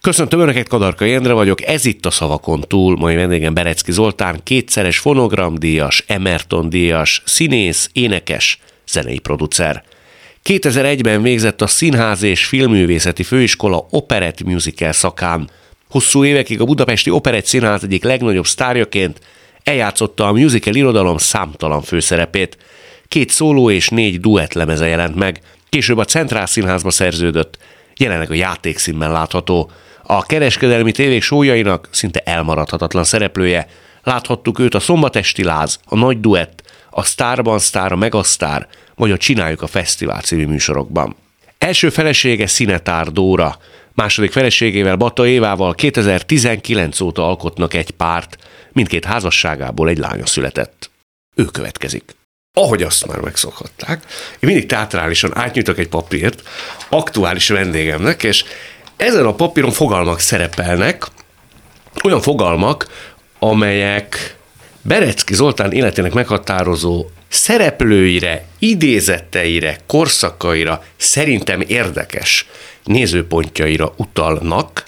Köszöntöm Önöket, Kadarka Jendre vagyok, ez itt a Szavakon túl, mai vendégem Berecki Zoltán, kétszeres fonogramdíjas, Emerton díjas, színész, énekes, zenei producer. 2001-ben végzett a Színház és Filmművészeti Főiskola Operett Musical szakán. Hosszú évekig a Budapesti Operett Színház egyik legnagyobb sztárjaként eljátszotta a musical irodalom számtalan főszerepét. Két szóló és négy duett lemeze jelent meg, később a Centrál Színházba szerződött, jelenleg a játékszínben látható. A kereskedelmi tévék sójainak szinte elmaradhatatlan szereplője. Láthattuk őt a Szombatesti Láz, a Nagy Duett, a Sztárban Sztár, a Megasztár, vagy a Csináljuk a Fesztivál című műsorokban. Első felesége Szinetár Dóra, második feleségével Bata Évával 2019 óta alkotnak egy párt, mindkét házasságából egy lánya született. Ő következik. Ahogy azt már megszokhatták, én mindig teatrálisan átnyújtok egy papírt aktuális vendégemnek, és ezen a papíron fogalmak szerepelnek, olyan fogalmak, amelyek Berecki Zoltán életének meghatározó szereplőire, idézetteire, korszakaira, szerintem érdekes nézőpontjaira utalnak,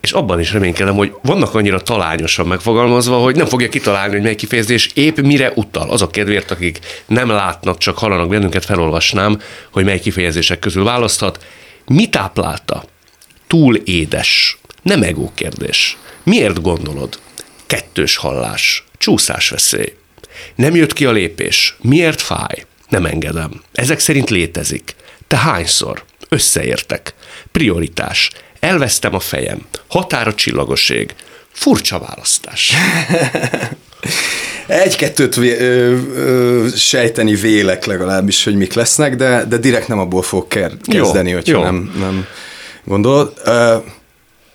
és abban is reménykedem, hogy vannak annyira talányosan megfogalmazva, hogy nem fogja kitalálni, hogy mely kifejezés épp mire utal. Az a kedvéért, akik nem látnak, csak hallanak bennünket, felolvasnám, hogy mely kifejezések közül választhat. Mi táplálta? Túl édes. Nem ego kérdés. Miért gondolod? Kettős hallás. Csúszásveszély. Nem jött ki a lépés. Miért fáj? Nem engedem. Ezek szerint létezik. Te hányszor? Összeértek. Prioritás. Elvesztem a fejem. Határa csillagoség. Furcsa választás. Egy-kettőt vé- ö, ö, sejteni vélek legalábbis, hogy mik lesznek, de, de direkt nem abból fog kezdeni, Jó, hogyha jó. nem, nem gondolod.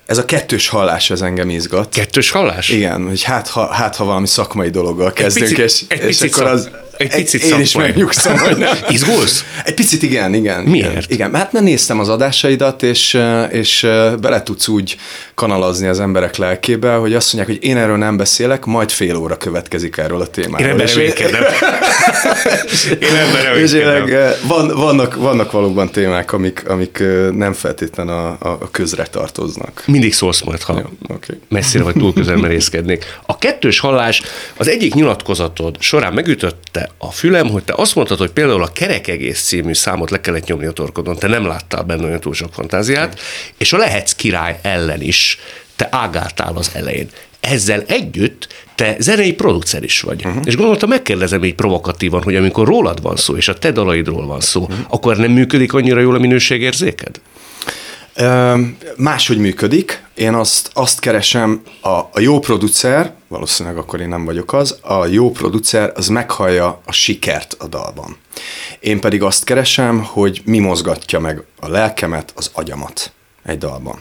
Ez a kettős hallás ez engem izgat. Kettős hallás? Igen, hogy hát ha, hát, ha valami szakmai dologgal kezdünk, picit- és, egy és akkor szak- az... egy picit én is megnyugszom, hogy nem. Izgulsz? Egy picit igen, igen. Miért? Igen, igen. hát mert néztem az adásaidat, és, és bele tudsz úgy kanalazni az emberek lelkébe, hogy azt mondják, hogy én erről nem beszélek, majd fél óra következik erről a témáról. Én ebben reménykedem. Én ebben reménykedem. van, vannak, vannak valóban témák, amik, amik nem feltétlen a, a, közre tartoznak. Mindig szólsz majd, ha Jó, oké. messzire vagy túl közel merészkednék. A kettős hallás az egyik nyilatkozatod során megütötte a fülem, hogy te azt mondtad, hogy például a Kerek Egész című számot le kellett nyomni a torkodon, te nem láttál benne olyan túl sok fantáziát, és a Lehetsz király ellen is te ágáltál az elején. Ezzel együtt te zenei producer is vagy. Uh-huh. És gondoltam, megkérdezem így provokatívan, hogy amikor rólad van szó, és a te dalaidról van szó, uh-huh. akkor nem működik annyira jól a minőségérzéked? Ö, Máshogy működik. Én azt, azt keresem, a, a jó producer, valószínűleg akkor én nem vagyok az, a jó producer az meghallja a sikert a dalban. Én pedig azt keresem, hogy mi mozgatja meg a lelkemet, az agyamat egy dalban.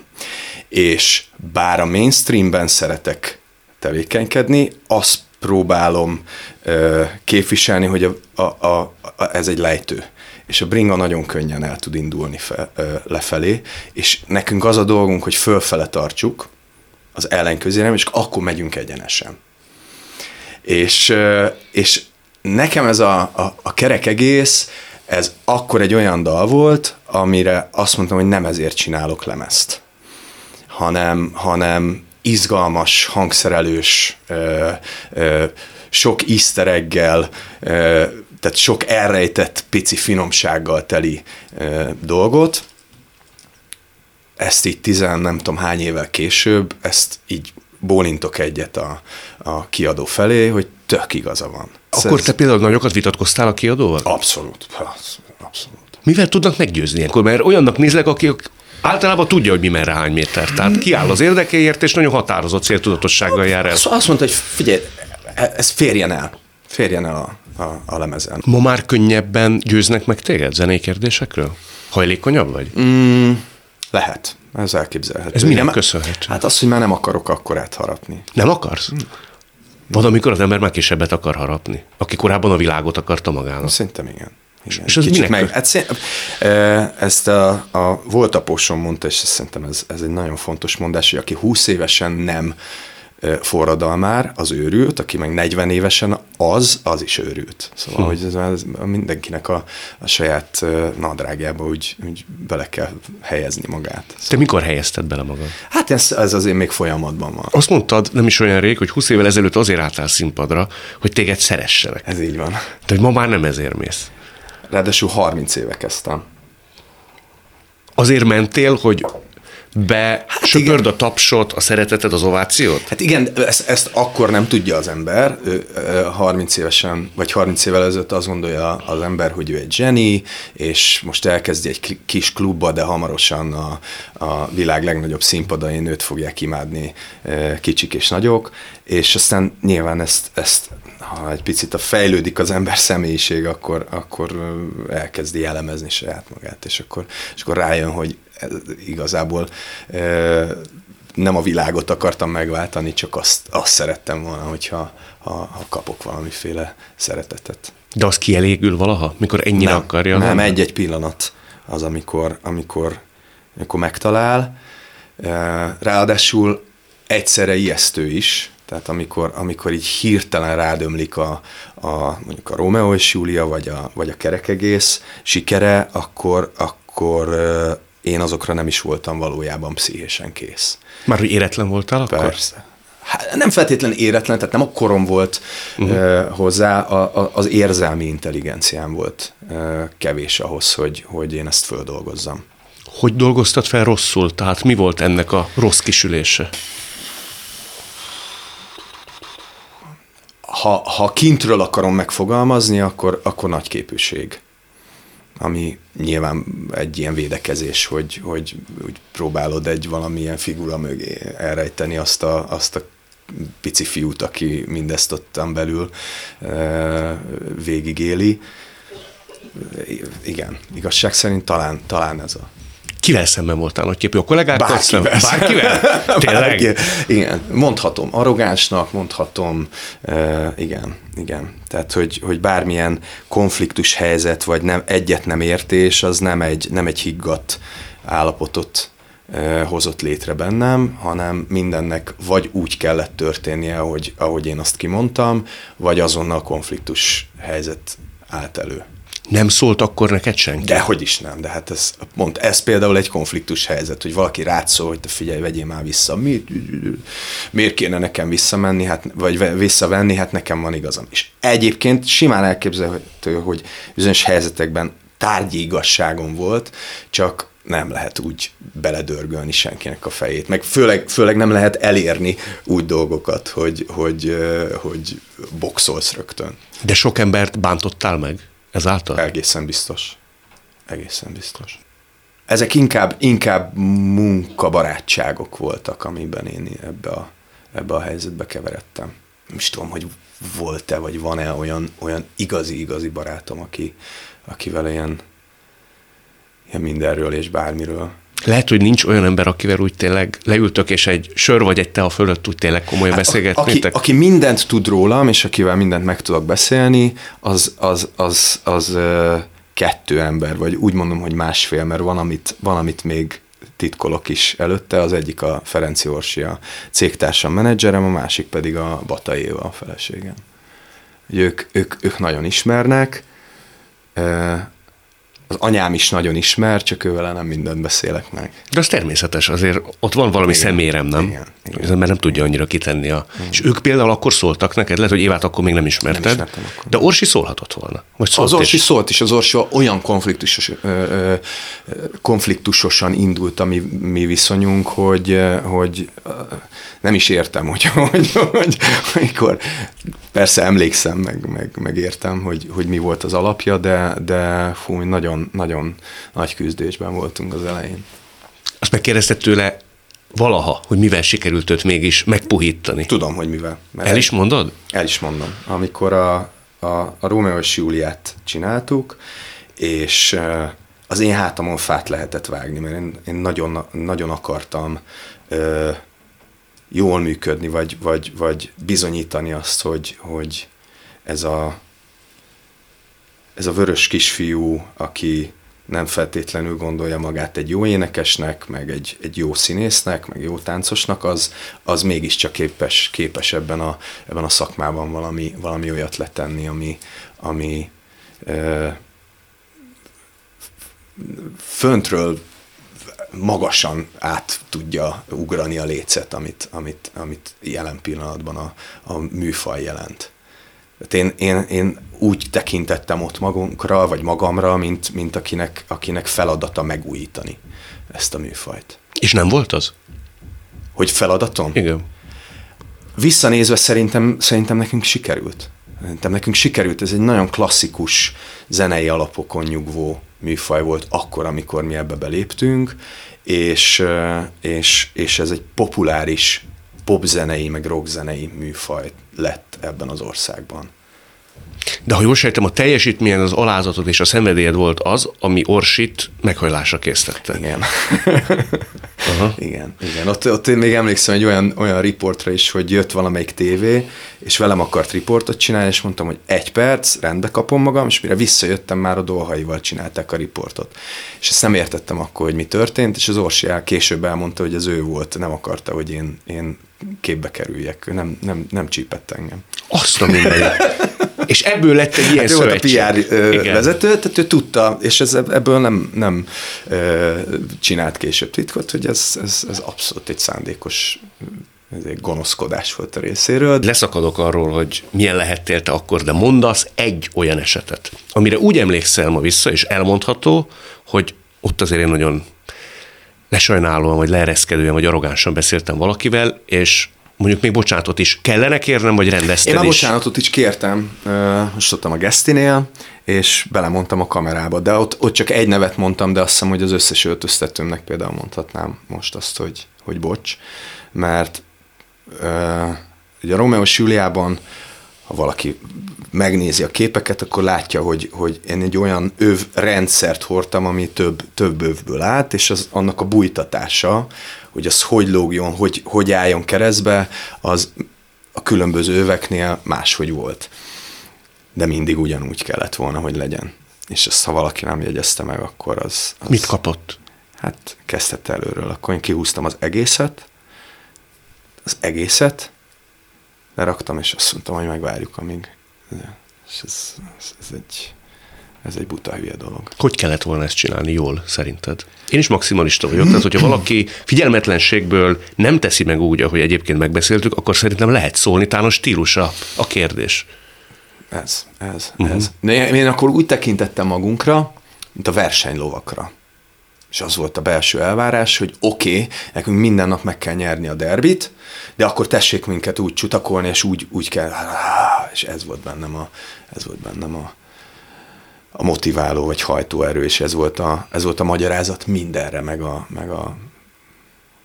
És bár a mainstreamben szeretek tevékenykedni, azt próbálom ö, képviselni, hogy a, a, a, a, ez egy lejtő. És a bringa nagyon könnyen el tud indulni fe, ö, lefelé, és nekünk az a dolgunk, hogy fölfele tartsuk az ellenközérem, és akkor megyünk egyenesen. És, ö, és nekem ez a, a, a kerek egész, ez akkor egy olyan dal volt, amire azt mondtam, hogy nem ezért csinálok lemezt hanem, hanem izgalmas, hangszerelős, ö, ö, sok easter tehát sok elrejtett pici finomsággal teli ö, dolgot. Ezt így tizen nem tudom hány évvel később, ezt így bólintok egyet a, a kiadó felé, hogy tök igaza van. Akkor Ez- te például nagyokat vitatkoztál a kiadóval? Abszolút, abszolút. Mivel tudnak meggyőzni ilyenkor? Mert olyannak nézlek, akik általában tudja, hogy mi merre hány méter. Tehát kiáll az érdekéért, és nagyon határozott céltudatossággal jár el. Azt, azt mondta, hogy figyelj, e- ez férjen el. Férjen el a, a, a lemezen. Ma már könnyebben győznek meg téged zenei kérdésekről? Hajlékonyabb vagy? Lehet. Ez elképzelhető. Ez minek köszönhető? Hát az, hogy már nem akarok akkorát harapni. Nem akarsz? Van, amikor az ember már kisebbet akar harapni. Aki korábban a világot akarta magának. Szerintem igen. Igen. és Kicsit minek meg, hát ezt a, a volt apósom mondta, és szerintem ez, ez egy nagyon fontos mondás, hogy aki 20 évesen nem forradalmár, az őrült, aki meg 40 évesen az, az is őrült. Szóval, hm. hogy ez, ez mindenkinek a, a saját nadrágjába úgy, úgy bele kell helyezni magát. Szóval. Te mikor helyezted bele magad? Hát ez, ez azért még folyamatban van. Azt mondtad nem is olyan rég, hogy 20 évvel ezelőtt azért álltál színpadra, hogy téged szeressenek. Ez így van. De hogy ma már nem ezért mész. Ráadásul 30 éve kezdtem. Azért mentél, hogy be hát söpörd a tapsot, a szeretetet, az ovációt? Hát igen, ezt, ezt akkor nem tudja az ember. 30 évesen, vagy 30 évvel ezelőtt azt gondolja az ember, hogy ő egy zseni, és most elkezdi egy kis klubba, de hamarosan a, a világ legnagyobb színpadain őt fogják imádni kicsik és nagyok, és aztán nyilván ezt, ezt ha egy picit a fejlődik az ember személyiség, akkor, akkor elkezdi elemezni saját magát, és akkor, és akkor rájön, hogy igazából nem a világot akartam megváltani, csak azt, azt szerettem volna, hogyha ha, ha kapok valamiféle szeretetet. De az kielégül valaha, mikor ennyire nem, akarja? Nem, egy-egy pillanat az, amikor, amikor, amikor megtalál. Ráadásul egyszerre ijesztő is, tehát amikor, amikor így hirtelen rádömlik a, a, mondjuk a Rómeó és Júlia, vagy a, vagy a kerekegész sikere, akkor, akkor én azokra nem is voltam valójában pszichésen kész. Már hogy éretlen voltál akkor? Persze. Hát nem feltétlen éretlen, tehát nem a korom volt uh-huh. uh, hozzá, a, a, az érzelmi intelligenciám volt kevés ahhoz, hogy, hogy én ezt földolgozzam. Hogy dolgoztad fel rosszul? Tehát mi volt ennek a rossz kisülése? Ha, ha kintről akarom megfogalmazni, akkor, akkor nagy képűség ami nyilván egy ilyen védekezés, hogy, hogy hogy próbálod egy valamilyen figura mögé elrejteni azt a, azt a pici fiút, aki mindezt ottan belül e, végigéli. Igen, igazság szerint talán, talán ez a Kivel szemben voltál nagy képű? A kollégákkal Bárkivel. Bárkivel? Tényleg? Igen, mondhatom arrogánsnak, mondhatom, uh, igen, igen. Tehát, hogy, hogy bármilyen konfliktus helyzet, vagy nem, egyet nem értés, az nem egy, nem egy higgadt állapotot uh, hozott létre bennem, hanem mindennek vagy úgy kellett történnie, ahogy, ahogy én azt kimondtam, vagy azonnal konfliktus helyzet állt elő. Nem szólt akkor neked senki? Dehogy is nem, de hát ez, mond, ez például egy konfliktus helyzet, hogy valaki rád szól, hogy te figyelj, vegyél már vissza. Mi, miért kéne nekem visszamenni, hát, vagy visszavenni, hát nekem van igazam. És egyébként simán elképzelhető, hogy bizonyos helyzetekben tárgyi igazságom volt, csak nem lehet úgy beledörgölni senkinek a fejét, meg főleg, főleg nem lehet elérni úgy dolgokat, hogy, hogy, hogy boxolsz rögtön. De sok embert bántottál meg? Ezáltal? Egészen biztos. Egészen biztos. Ezek inkább, inkább munkabarátságok voltak, amiben én ebbe a, ebbe a helyzetbe keveredtem. Nem is tudom, hogy volt-e, vagy van-e olyan, olyan igazi-igazi barátom, aki, akivel ilyen, ilyen mindenről és bármiről lehet, hogy nincs olyan ember, akivel úgy tényleg leültök, és egy sör vagy egy tea fölött úgy tényleg komolyan hát, beszélgetnétek? Aki, aki mindent tud rólam, és akivel mindent meg tudok beszélni, az, az, az, az, az kettő ember, vagy úgy mondom, hogy másfél, mert van, amit, van, amit még titkolok is előtte, az egyik a Ferenci Orsi, a cégtársam menedzserem, a másik pedig a Bata Éva, a feleségem. Ők, ők, ők nagyon ismernek, az anyám is nagyon ismer, csak ővel nem mindent beszélek meg. De az természetes, azért ott van valami igen, szemérem, nem? Igen, igen. Mert nem tudja annyira kitenni. A... Igen. És ők például akkor szóltak neked, lehet, hogy Évát akkor még nem ismerted, nem akkor. de Orsi szólhatott volna. Vagy szólt az Orsi és... szólt is, az Orsi olyan konfliktusos, ö, ö, konfliktusosan indult a mi, mi viszonyunk, hogy, hogy nem is értem, hogy, hogy, hogy amikor persze emlékszem, meg, meg, meg értem, hogy, hogy mi volt az alapja, de, de fú, nagyon, nagyon nagy küzdésben voltunk az elején. Azt megkérdezted tőle valaha, hogy mivel sikerült őt mégis megpuhítani? Tudom, hogy mivel. El is mondod? El is mondom. Amikor a, a, a Rómeó és Júliát csináltuk, és az én hátamon fát lehetett vágni, mert én, én nagyon, nagyon akartam jól működni, vagy, vagy, vagy bizonyítani azt, hogy, hogy ez, a, ez a vörös kisfiú, aki nem feltétlenül gondolja magát egy jó énekesnek, meg egy, egy jó színésznek, meg jó táncosnak, az, az mégiscsak képes, képes ebben, a, ebben a szakmában valami, valami olyat letenni, ami, ami ö, föntről magasan át tudja ugrani a lécet, amit, amit, amit jelen pillanatban a, a műfaj jelent. Én, én, én úgy tekintettem ott magunkra, vagy magamra, mint, mint akinek, akinek feladata megújítani ezt a műfajt. És nem volt az? Hogy feladatom? Igen. Visszanézve szerintem, szerintem nekünk sikerült. Szerintem nekünk sikerült, ez egy nagyon klasszikus zenei alapokon nyugvó műfaj volt akkor, amikor mi ebbe beléptünk, és, és, és ez egy populáris popzenei, meg rockzenei műfaj lett ebben az országban. De ha jól sejtem, a teljesítményen az alázatod és a szenvedélyed volt az, ami Orsit meghajlásra késztette. Igen. Aha. Igen, igen. Ott, ott én még emlékszem egy olyan, olyan riportra is, hogy jött valamelyik tévé, és velem akart riportot csinálni, és mondtam, hogy egy perc, rendbe kapom magam, és mire visszajöttem, már a dolhaival csinálták a riportot. És ezt nem értettem akkor, hogy mi történt, és az Orsi el később elmondta, hogy az ő volt, nem akarta, hogy én, én képbe kerüljek. Nem, nem, nem csípett engem. Azt a mindenit. És ebből lett egy ilyen hát szövetség. Volt a PR Igen. vezető, tehát ő tudta, és ez, ebből nem, nem csinált később titkot, hogy ez, ez, ez abszolút egy szándékos ez egy gonoszkodás volt a részéről. Leszakadok arról, hogy milyen lehettél te akkor, de mondasz egy olyan esetet, amire úgy emlékszel ma vissza, és elmondható, hogy ott azért én nagyon lesajnálóan, vagy leereszkedően, vagy arrogánsan beszéltem valakivel, és mondjuk még bocsánatot is kellene kérnem, vagy rendezted Én a bocsánatot is kértem, most ott a Gesztinél, és belemondtam a kamerába, de ott, ott csak egy nevet mondtam, de azt hiszem, hogy az összes öltöztetőmnek például mondhatnám most azt, hogy, hogy bocs, mert ugye a Romeo Juliában, ha valaki megnézi a képeket, akkor látja, hogy, hogy én egy olyan öv rendszert hordtam, ami több, több övből állt, és az, annak a bújtatása, hogy az hogy lógjon, hogy, hogy álljon keresztbe, az a különböző öveknél máshogy volt. De mindig ugyanúgy kellett volna, hogy legyen. És ezt, ha valaki nem jegyezte meg, akkor az... az Mit kapott? Hát kezdett előről. Akkor én kihúztam az egészet, az egészet, leraktam, és azt mondtam, hogy megvárjuk, amíg... És ez, ez, ez egy ez egy buta hülye dolog. Hogy kellett volna ezt csinálni jól, szerinted? Én is maximalista vagyok, tehát hogyha valaki figyelmetlenségből nem teszi meg úgy, ahogy egyébként megbeszéltük, akkor szerintem lehet szólni, talán a stílusa a kérdés. Ez, ez, uh-huh. ez. De én akkor úgy tekintettem magunkra, mint a versenylovakra. És az volt a belső elvárás, hogy oké, okay, nekünk minden nap meg kell nyerni a derbit, de akkor tessék minket úgy csutakolni, és úgy, úgy kell, és ez volt bennem a, ez volt bennem a, a motiváló vagy hajtóerő, és ez volt a, ez volt a magyarázat mindenre, meg a, meg a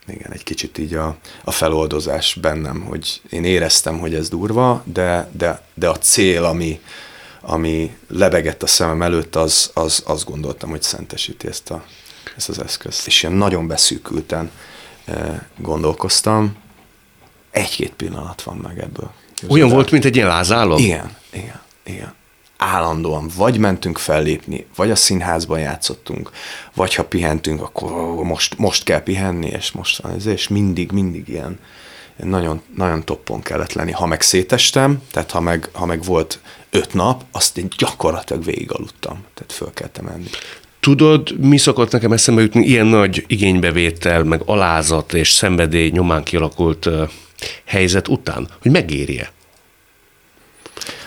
igen, egy kicsit így a, a feloldozás bennem, hogy én éreztem, hogy ez durva, de, de, de a cél, ami, ami lebegett a szemem előtt, az, az azt gondoltam, hogy szentesíti ezt, a, ezt az eszközt. És ilyen nagyon beszűkülten e, gondolkoztam. Egy-két pillanat van meg ebből. Olyan volt, mint egy ilyen lázálom? Igen, igen, igen állandóan vagy mentünk fellépni, vagy a színházban játszottunk, vagy ha pihentünk, akkor most, most kell pihenni, és most van ez, és mindig, mindig ilyen nagyon, nagyon toppon kellett lenni. Ha meg szétestem, tehát ha meg, ha meg volt öt nap, azt én gyakorlatilag végig aludtam, tehát föl kellett menni. Tudod, mi szokott nekem eszembe jutni ilyen nagy igénybevétel, meg alázat és szenvedély nyomán kialakult helyzet után, hogy megérje?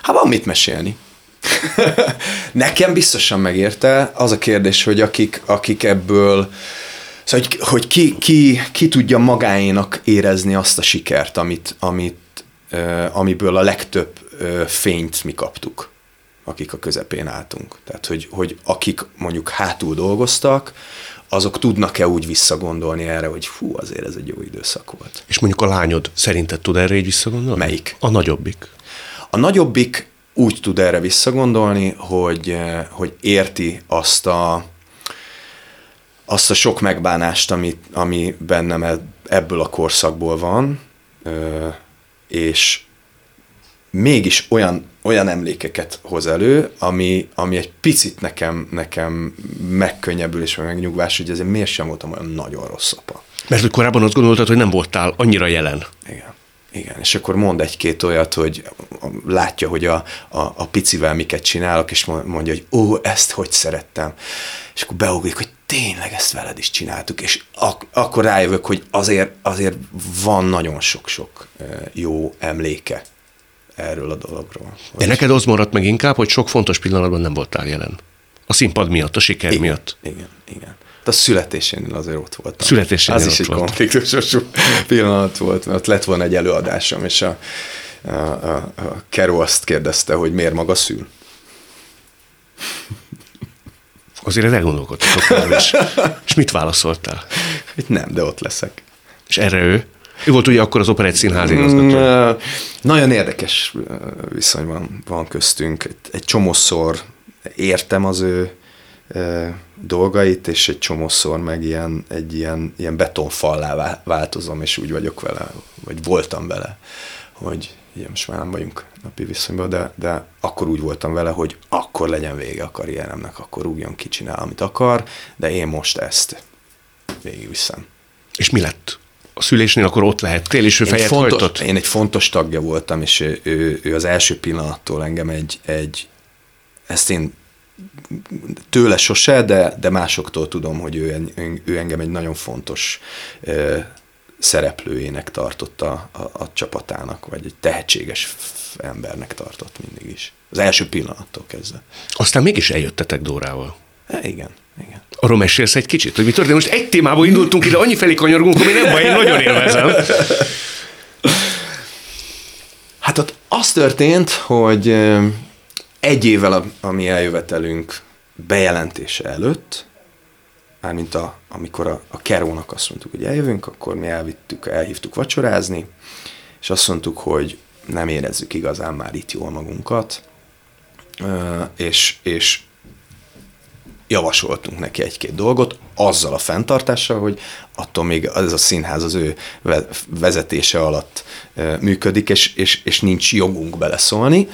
Hát van mit mesélni. Nekem biztosan megérte. Az a kérdés, hogy akik, akik ebből Szóval, hogy, hogy ki, ki, ki tudja magáénak érezni azt a sikert, amit, amit, amiből a legtöbb fényt mi kaptuk, akik a közepén álltunk. Tehát, hogy, hogy akik mondjuk hátul dolgoztak, azok tudnak-e úgy visszagondolni erre, hogy fú, azért ez egy jó időszak volt. És mondjuk a lányod szerinted tud erre így visszagondolni? Melyik? A nagyobbik. A nagyobbik úgy tud erre visszagondolni, hogy, eh, hogy érti azt a, azt a sok megbánást, ami, ami bennem ebből a korszakból van, és mégis olyan, olyan emlékeket hoz elő, ami, ami egy picit nekem, nekem megkönnyebbül és megnyugvás, hogy ezért miért sem voltam olyan nagyon rossz apa. Mert hogy korábban azt gondoltad, hogy nem voltál annyira jelen. Igen. Igen, és akkor mond egy-két olyat, hogy látja, hogy a, a, a picivel miket csinálok, és mondja, hogy ó, ezt hogy szerettem. És akkor beugrik, hogy tényleg ezt veled is csináltuk, és ak- akkor rájövök, hogy azért, azért van nagyon sok-sok jó emléke erről a dologról. De neked az maradt meg inkább, hogy sok fontos pillanatban nem voltál jelen. A színpad miatt, a siker igen, miatt. Igen, igen. De a születésénél azért ott voltam. Születésénél Az is egy konfliktusos pillanat volt, mert ott lett volna egy előadásom, és a, a, a, a Kero azt kérdezte, hogy miért maga szül. Azért elgondolkodtatok is. És mit válaszoltál? Hogy nem, de ott leszek. És erre ő? Ő volt ugye akkor az Operett Színház igazgató. Mm, nagyon érdekes viszony van, van köztünk. Egy, egy csomószor értem az ő dolgait, és egy csomószor meg ilyen, egy ilyen, ilyen betonfallá változom, és úgy vagyok vele, vagy voltam vele, hogy ugye most már nem vagyunk napi viszonyban, de, de akkor úgy voltam vele, hogy akkor legyen vége a karrieremnek, akkor rúgjon ki, csinál, amit akar, de én most ezt végigviszem. És mi lett? A szülésnél akkor ott lehettél, és ő fejet fontos, hajtott? Én egy fontos tagja voltam, és ő, ő, ő az első pillanattól engem egy, egy ezt én tőle sose, de, de másoktól tudom, hogy ő, ő engem egy nagyon fontos szereplőjének tartotta a, a, a csapatának, vagy egy tehetséges embernek tartott mindig is. Az első pillanattól kezdve. Aztán mégis eljöttetek Dórával. E, igen, igen. Arról mesélsz egy kicsit, hogy mi történt? Most egy témából indultunk ide, annyi felé kanyargunk, hogy nem baj, én nagyon élvezem. Hát ott az történt, hogy egy évvel a, a mi eljövetelünk bejelentése előtt, mármint a, amikor a, a Kerónak azt mondtuk, hogy eljövünk, akkor mi elvittük, elhívtuk vacsorázni, és azt mondtuk, hogy nem érezzük igazán már itt jól magunkat, és, és javasoltunk neki egy-két dolgot, azzal a fenntartással, hogy attól még ez a színház az ő vezetése alatt működik, és, és, és nincs jogunk beleszólni,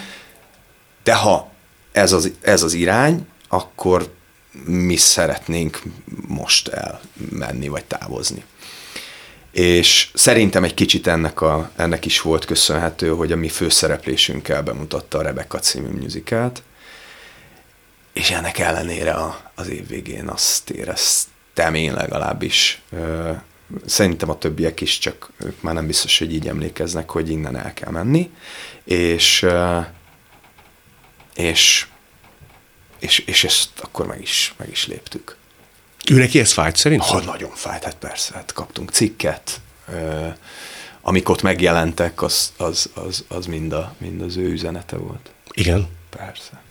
de ha ez az, ez az irány, akkor mi szeretnénk most elmenni vagy távozni. És szerintem egy kicsit ennek, a, ennek is volt köszönhető, hogy a mi főszereplésünkkel bemutatta a Rebecca című musicalt, és ennek ellenére a, az év végén azt éreztem én legalábbis. Szerintem a többiek is, csak ők már nem biztos, hogy így emlékeznek, hogy innen el kell menni. És, és és, és ezt akkor meg is, meg is léptük. Ő neki ez fájt szerint? Ha, nagyon fájt, hát persze, hát kaptunk cikket, amik ott megjelentek, az, az, az, az mind, a, mind az ő üzenete volt. Igen? Persze.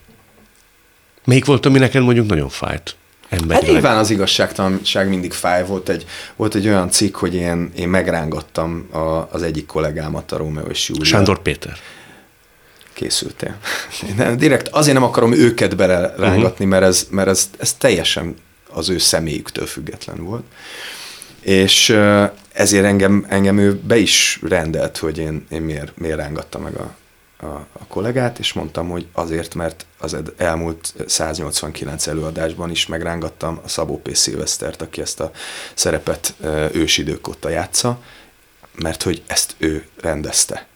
Melyik volt, ami neked mondjuk nagyon fájt? Emberileg. Hát nyilván az igazságtalanság mindig fáj. Volt egy, volt egy olyan cikk, hogy én, én megrángattam a, az egyik kollégámat, a Rómeó és Júlia. Sándor Péter készültél. Én direkt azért nem akarom őket belerángatni, uh-huh. mert, ez, mert ez, ez teljesen az ő személyüktől független volt. És ezért engem, engem ő be is rendelt, hogy én, én miért, miért rángattam meg a, a, a kollégát, és mondtam, hogy azért, mert az elmúlt 189 előadásban is megrángattam a Szabó P. Szilvesztert, aki ezt a szerepet ősidők óta játsza, mert hogy ezt ő rendezte.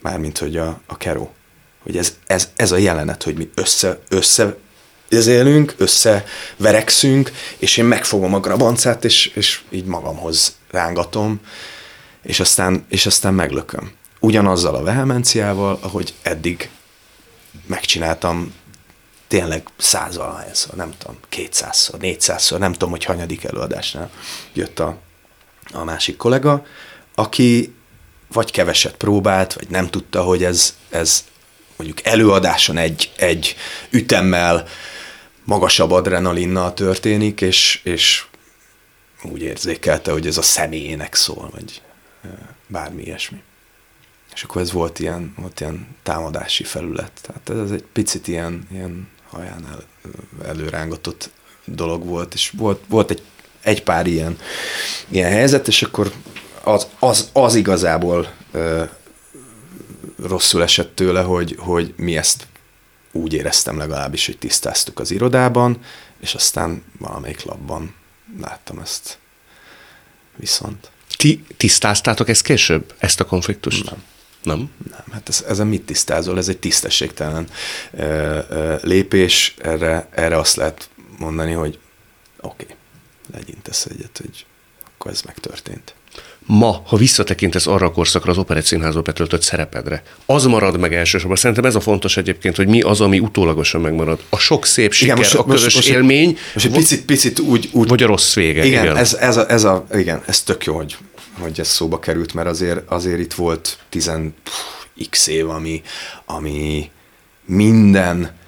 Mármint, hogy a, a Keró hogy ez, ez, ez a jelenet, hogy mi össze, össze ezélünk, összeverekszünk, és én megfogom a grabancát, és, és így magamhoz rángatom, és aztán, és aztán meglököm. Ugyanazzal a vehemenciával, ahogy eddig megcsináltam tényleg százalahányszor, nem tudom, kétszázszor, négyszázszor, nem tudom, hogy hanyadik előadásnál jött a, a másik kollega, aki vagy keveset próbált, vagy nem tudta, hogy ez, ez mondjuk előadáson egy, egy ütemmel magasabb adrenalinnal történik, és, és úgy érzékelte, hogy ez a személyének szól, vagy bármi ilyesmi. És akkor ez volt ilyen, volt ilyen támadási felület. Tehát ez egy picit ilyen, ilyen haján el, előrángatott dolog volt, és volt, volt egy, egy pár ilyen, ilyen helyzet, és akkor az, az, az igazából rosszul esett tőle, hogy, hogy mi ezt úgy éreztem legalábbis, hogy tisztáztuk az irodában, és aztán valamelyik labban láttam ezt viszont. Ti tisztáztátok ezt később, ezt a konfliktust? Nem. Nem? Nem, hát ez, ezen mit tisztázol? Ez egy tisztességtelen ö, ö, lépés. Erre, erre azt lehet mondani, hogy oké, okay, legyintesz egyet, hogy akkor ez megtörtént. Ma, ha visszatekintesz arra a korszakra az Operett Színházba betöltött szerepedre, az marad meg elsősorban. Szerintem ez a fontos egyébként, hogy mi az, ami utólagosan megmarad. A sok szép siker, igen, most, a közös most, élmény. Most egy picit, picit úgy, úgy... Vagy a rossz vége. Igen, igen. Ez, ez, a, ez, a, igen, ez tök jó, hogy, hogy ez szóba került, mert azért, azért itt volt 10 x év, ami, ami minden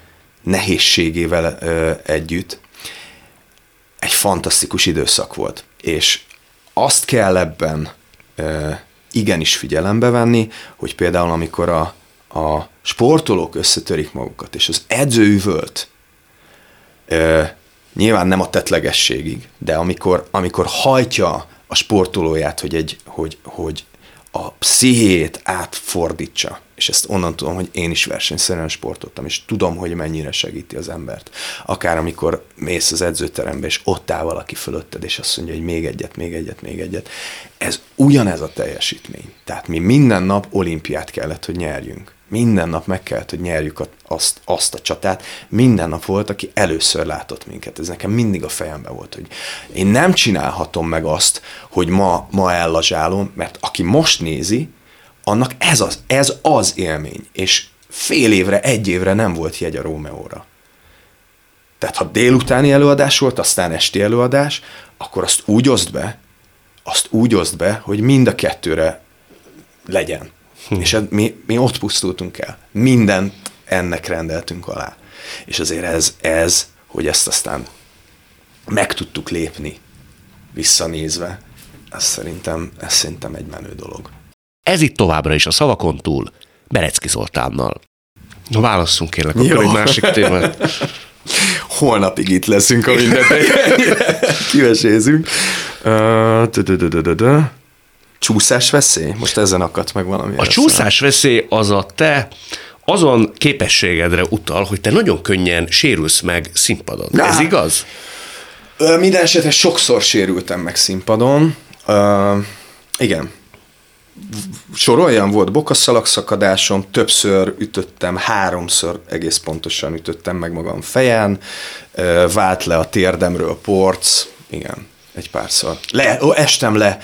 nehézségével ö, együtt egy fantasztikus időszak volt. És azt kell ebben ö, igenis figyelembe venni, hogy például amikor a, a sportolók összetörik magukat, és az edző üvölt, ö, nyilván nem a tetlegességig, de amikor, amikor hajtja a sportolóját, hogy, egy, hogy, hogy a pszichét átfordítsa, és ezt onnan tudom, hogy én is versenyszerűen sportoltam, és tudom, hogy mennyire segíti az embert. Akár amikor mész az edzőterembe, és ott áll valaki fölötted, és azt mondja, hogy még egyet, még egyet, még egyet. Ez ugyanez a teljesítmény. Tehát mi minden nap olimpiát kellett, hogy nyerjünk. Minden nap meg kellett, hogy nyerjük azt, azt a csatát. Minden nap volt, aki először látott minket. Ez nekem mindig a fejemben volt, hogy én nem csinálhatom meg azt, hogy ma, ma ellazsálom, mert aki most nézi, annak ez az, ez az élmény. És fél évre, egy évre nem volt jegy a Rómeóra. Tehát ha délutáni előadás volt, aztán esti előadás, akkor azt úgy oszd be, azt úgy oszd be, hogy mind a kettőre legyen. Hm. És mi, mi ott pusztultunk el. Mindent ennek rendeltünk alá. És azért ez, ez, hogy ezt aztán meg tudtuk lépni visszanézve, ez szerintem, ez szerintem egy menő dolog. Ez itt továbbra is a szavakon túl, Berecki Zoltánnal. Na válasszunk kérlek, akkor Jó. egy másik témát. Holnapig itt leszünk, a mindent kivesézünk. Csúszás veszély? Most ezen akadt meg valami. A csúszás veszély az a te azon képességedre utal, hogy te nagyon könnyen sérülsz meg színpadon. Na, Ez igaz? Minden esetre sokszor sérültem meg színpadon. Uh, igen, soroljam, volt bokaszalagszakadásom, többször ütöttem, háromszor egész pontosan ütöttem meg magam fejen, vált le a térdemről a porc, igen, egy párszor. Le, ó, estem le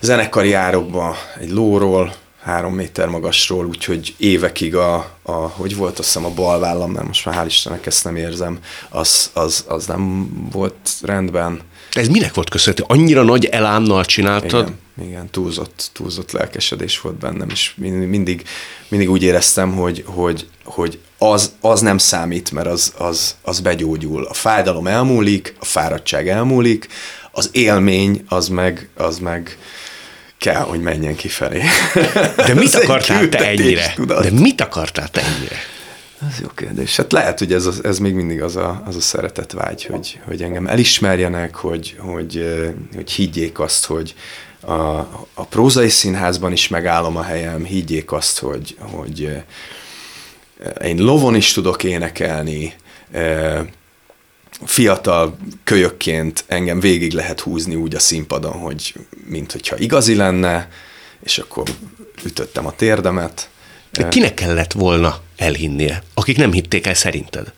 zenekari árokba egy lóról, három méter magasról, úgyhogy évekig a, a hogy volt azt hiszem a bal vállam, mert most már hál' Istennek ezt nem érzem, az, az, az nem volt rendben. Ez minek volt köszönhető? Annyira nagy elánnal csináltad? Igen igen, túlzott, túlzott lelkesedés volt bennem, és mindig, mindig úgy éreztem, hogy, hogy, hogy az, az nem számít, mert az, az, az begyógyul. A fájdalom elmúlik, a fáradtság elmúlik, az élmény az meg, az meg kell, hogy menjen kifelé. De mit akartál te ennyire? Tudat. De mit akartál te ennyire? Ez jó kérdés. Hát lehet, hogy ez, az, ez még mindig az a, az a szeretet vágy, hogy, hogy engem elismerjenek, hogy, hogy, hogy higgyék azt, hogy, a, a prózai színházban is megállom a helyem, higgyék azt, hogy, hogy én lovon is tudok énekelni, fiatal kölyökként engem végig lehet húzni úgy a színpadon, hogy mint hogyha igazi lenne, és akkor ütöttem a térdemet. De kinek kellett volna elhinnie, akik nem hitték el szerinted?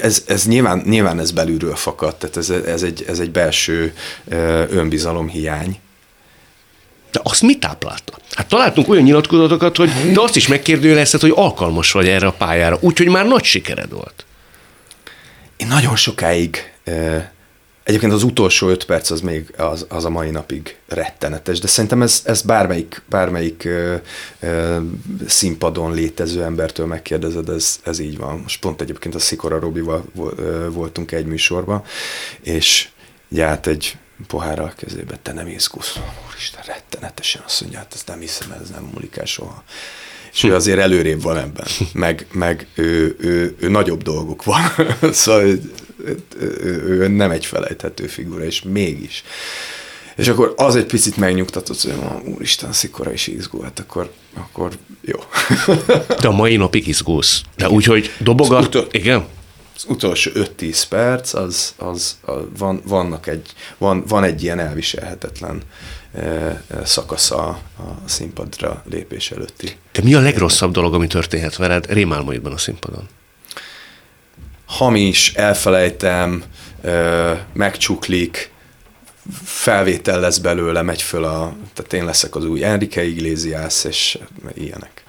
ez, ez nyilván, nyilván ez belülről fakadt, tehát ez, ez, egy, ez egy belső önbizalom hiány. De azt mit táplálta? Hát találtunk olyan nyilatkozatokat, hogy de azt is megkérdőjelezted, hogy alkalmas vagy erre a pályára, úgyhogy már nagy sikered volt. Én nagyon sokáig Egyébként az utolsó öt perc az még az, az a mai napig rettenetes, de szerintem ez, ez bármelyik, bármelyik ö, ö, színpadon létező embertől megkérdezed, ez, ez így van. Most pont egyébként a Szikora Robival voltunk egy műsorban, és járt egy pohárral kezébe, te nem izgulsz. Úristen, rettenetesen azt mondja, hát ezt nem hiszem, ez nem múlik el soha. És ő azért előrébb van ebben, meg, meg ő, ő, ő, nagyobb dolgok van. szóval ő, ő nem egy felejthető figura, és mégis És akkor az egy picit megnyugtatott, hogy ma, úristen, szikora is izgul, hát akkor, akkor jó. De a mai napig izgulsz. De úgy, hogy dobogat, Utol- igen? Az utolsó 5-10 perc, az, az, az van, vannak egy, van, van egy ilyen elviselhetetlen eh, szakasza a színpadra lépés előtti. De mi a legrosszabb dolog, ami történhet veled rémálmaidban a színpadon? hamis, elfelejtem, ö, megcsuklik, felvétel lesz belőle, megy föl a, tehát én leszek az új Enrique Iglesias, és ilyenek.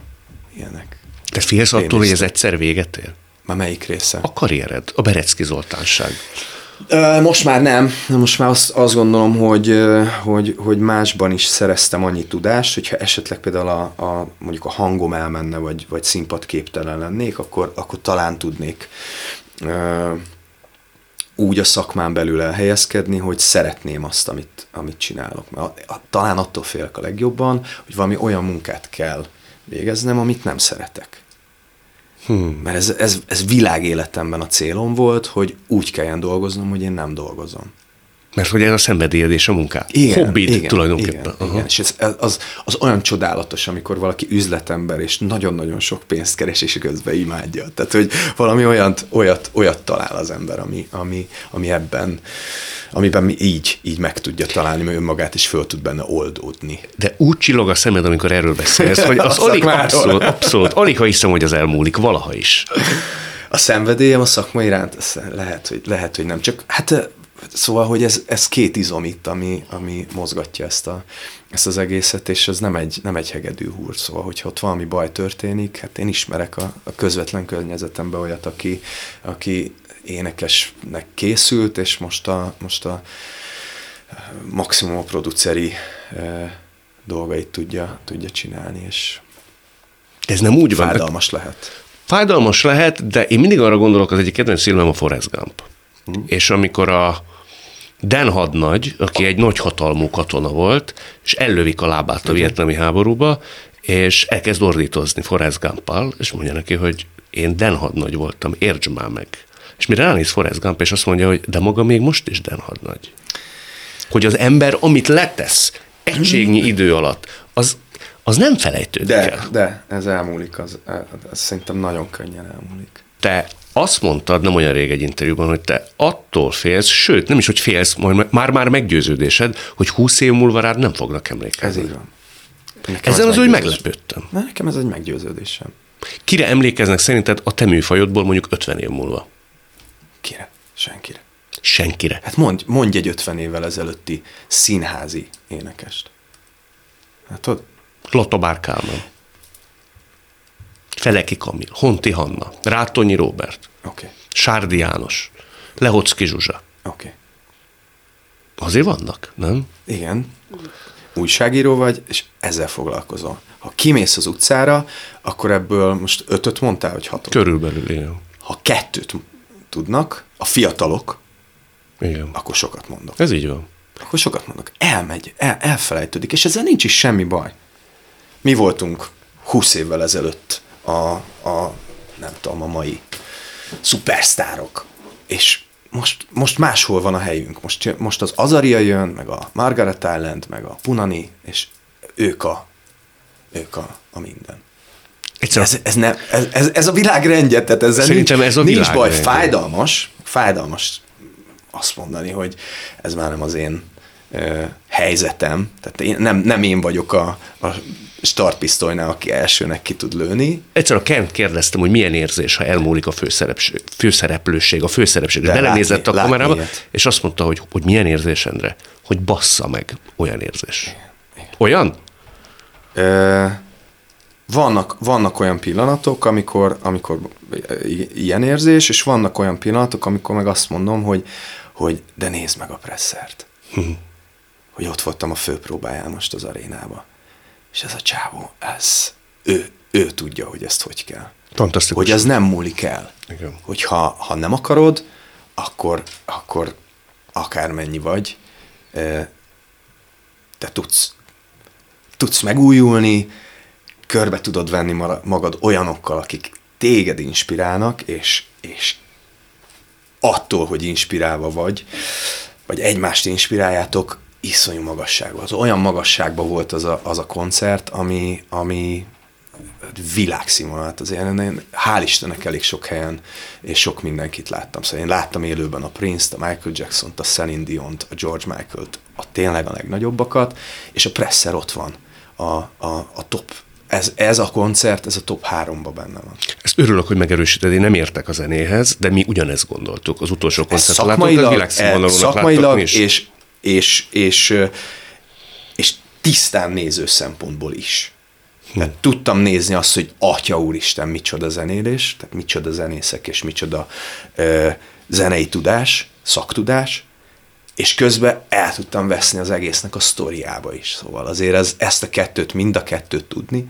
Ilyenek. Te félsz attól, hogy ez egyszer véget ér? Már melyik része? A karriered, a Berecki Zoltánság. Most már nem. Most már azt, azt gondolom, hogy, hogy, hogy másban is szereztem annyi tudást, hogyha esetleg például a, a mondjuk a hangom elmenne, vagy, vagy színpadképtelen lennék, akkor, akkor talán tudnék úgy a szakmán belül elhelyezkedni, hogy szeretném azt, amit, amit csinálok. Mert talán attól félek a legjobban, hogy valami olyan munkát kell végeznem, amit nem szeretek. Hmm. Mert ez, ez, ez világéletemben a célom volt, hogy úgy kelljen dolgoznom, hogy én nem dolgozom. Mert hogy ez a szenvedélyed és a munkád. Hobbid tulajdonképpen. Igen, Aha. igen. És ez, az, az olyan csodálatos, amikor valaki üzletember, és nagyon-nagyon sok pénzt keres, és közben imádja. Tehát, hogy valami olyat, olyat, olyat talál az ember, ami, ami, ami ebben, amiben mi így, így meg tudja találni, mert önmagát is föl tud benne oldódni. De úgy csillog a szemed, amikor erről beszélsz, hogy az alig abszolút, abszolút, alig ha hiszem, hogy az elmúlik, valaha is. A szenvedélyem a szakma iránt, lehet, hogy, lehet, hogy nem. Csak hát szóval, hogy ez, ez két izom itt, ami, ami mozgatja ezt, a, ezt az egészet, és ez nem egy, nem egy hegedű húr. Szóval, hogyha ott valami baj történik, hát én ismerek a, a közvetlen környezetemben olyat, aki, aki énekesnek készült, és most a, most a maximum a produceri eh, dolgait tudja, tudja csinálni, és Ez nem úgy van. fájdalmas lehet. Fájdalmas lehet, de én mindig arra gondolok, az egyik kedvenc filmem a Forrest Gump. Mm. És amikor a Dan hadnagy, aki egy nagy hatalmú katona volt, és ellövik a lábát a vietnami háborúba, és elkezd ordítozni Forrest Gump-al, és mondja neki, hogy én Dan hadnagy voltam, értsd már meg. És mire ránéz Forrest Gump, és azt mondja, hogy de maga még most is Dan hadnagy. Hogy az ember, amit letesz egységnyi idő alatt, az, az nem felejtődik De, el. de ez elmúlik, az, ez szerintem nagyon könnyen elmúlik. Te azt mondtad nem olyan rég egy interjúban, hogy te attól félsz, sőt, nem is, hogy félsz, majd már-már meggyőződésed, hogy húsz év múlva rád nem fognak Ez emlékezni. így van. Nekem Ezen ez az meggyőződés. meglepődtem. Na, nekem ez egy meggyőződésem. Kire emlékeznek szerinted a te műfajodból mondjuk 50 év múlva? Kire? Senkire. Senkire. Hát mondj, mondj egy 50 évvel ezelőtti színházi énekest. Hát tudod? Lotta Bárkálman. Feleki Kamil, Honti Hanna, Rátonyi Róbert, Oké, okay. Sárdi János, Lehocki Zsuzsa. Okay. Azért vannak, nem? Igen. Újságíró vagy, és ezzel foglalkozol. Ha kimész az utcára, akkor ebből most ötöt mondtál, hogy hatot? Körülbelül, igen. Ha kettőt tudnak, a fiatalok, igen. akkor sokat mondok. Ez így van. akkor sokat mondok. Elmegy, el, elfelejtődik, és ezzel nincs is semmi baj. Mi voltunk 20 évvel ezelőtt a, a nem tudom, a mai szupersztárok, és most, most máshol van a helyünk. Most, most az Azaria jön, meg a Margaret Island, meg a Punani, és ők a, ők a, a minden. Egyszerűen Ez, ez, nem, ez, ez, ez a világrendje, tehát ezzel Szerintem nincs, ez a nincs baj, világrendje. fájdalmas, fájdalmas azt mondani, hogy ez már nem az én ö, helyzetem, tehát én, nem, nem én vagyok a, a startpisztolynál, aki elsőnek ki tud lőni, Egyszer a Kent kérdeztem, hogy milyen érzés, ha elmúlik a főszereplőség, főszereplőség a főszereplőség. De Belenézett látni- a kamerába, és azt mondta, hogy, hogy milyen érzés, Endre? Hogy bassza meg. Olyan érzés. Olyan? Ö, vannak, vannak olyan pillanatok, amikor, amikor ilyen érzés, és vannak olyan pillanatok, amikor meg azt mondom, hogy, hogy de nézd meg a presszert. hogy ott voltam a főpróbáján most az arénába. És ez a csávó, ez, ő, ő tudja, hogy ezt hogy kell. Fantasztikus. Hogy ez nem múlik el. Igen. Hogy ha, ha nem akarod, akkor, akkor akármennyi vagy, te tudsz, tudsz megújulni, körbe tudod venni magad olyanokkal, akik téged inspirálnak, és, és attól, hogy inspirálva vagy, vagy egymást inspiráljátok, iszonyú magasságban. Az olyan magasságban volt az a, az a koncert, ami, ami világszínvonal. Hát azért én, hál' Istennek elég sok helyen és sok mindenkit láttam. Szóval én láttam élőben a Prince-t, a Michael Jackson-t, a Celine Dion-t, a George Michael-t, a tényleg a legnagyobbakat, és a Presser ott van, a, a, a top ez, ez a koncert, ez a top háromba benne van. Ezt örülök, hogy megerősíted, én nem értek a zenéhez, de mi ugyanezt gondoltuk. Az utolsó koncertet szakmailag, látunk, szakmailag és, és, és, és, tisztán néző szempontból is. Tehát tudtam nézni azt, hogy Atya Úristen, micsoda zenélés, tehát micsoda zenészek, és micsoda ö, zenei tudás, szaktudás, és közben el tudtam veszni az egésznek a sztoriába is. Szóval azért ez, ezt a kettőt, mind a kettőt tudni,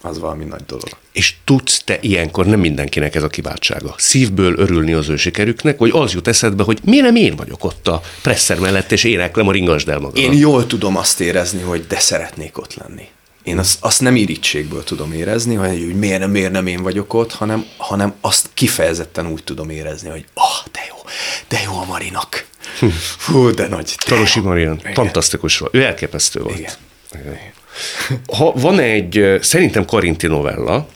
az valami nagy dolog. És tudsz te ilyenkor, nem mindenkinek ez a kiváltsága, szívből örülni az ő sikerüknek, vagy az jut eszedbe, hogy miért nem én vagyok ott a presszer mellett, és éneklem a ringasd el magam. Én jól tudom azt érezni, hogy de szeretnék ott lenni. Én azt, azt nem irítségből tudom érezni, hogy, hogy miért, nem, miért nem én vagyok ott, hanem, hanem azt kifejezetten úgy tudom érezni, hogy ah, oh, de jó, de jó a Marinak. Hú, de nagy. Tarosi Marian, fantasztikus volt. Ő elképesztő volt. Igen. Igen. Ha van egy, szerintem Karinti novella,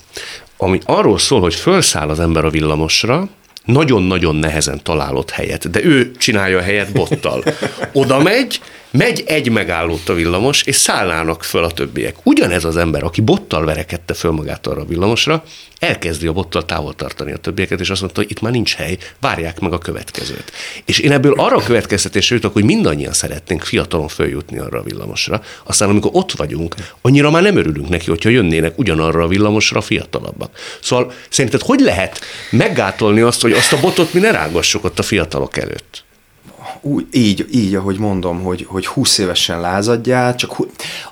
ami arról szól, hogy felszáll az ember a villamosra, nagyon-nagyon nehezen találott helyet, de ő csinálja a helyet bottal. Oda megy, Megy egy megállót a villamos, és szállnának föl a többiek. Ugyanez az ember, aki bottal verekedte föl magát arra a villamosra, elkezdi a bottal távol tartani a többieket, és azt mondta, hogy itt már nincs hely, várják meg a következőt. És én ebből arra a következtetésre jutok, hogy mindannyian szeretnénk fiatalon följutni arra a villamosra, aztán amikor ott vagyunk, annyira már nem örülünk neki, hogyha jönnének ugyanarra a villamosra fiatalabbak. Szóval szerinted hogy lehet meggátolni azt, hogy azt a botot mi ne rángassuk ott a fiatalok előtt? Úgy, így, így, ahogy mondom, hogy, hogy 20 évesen lázadjál, csak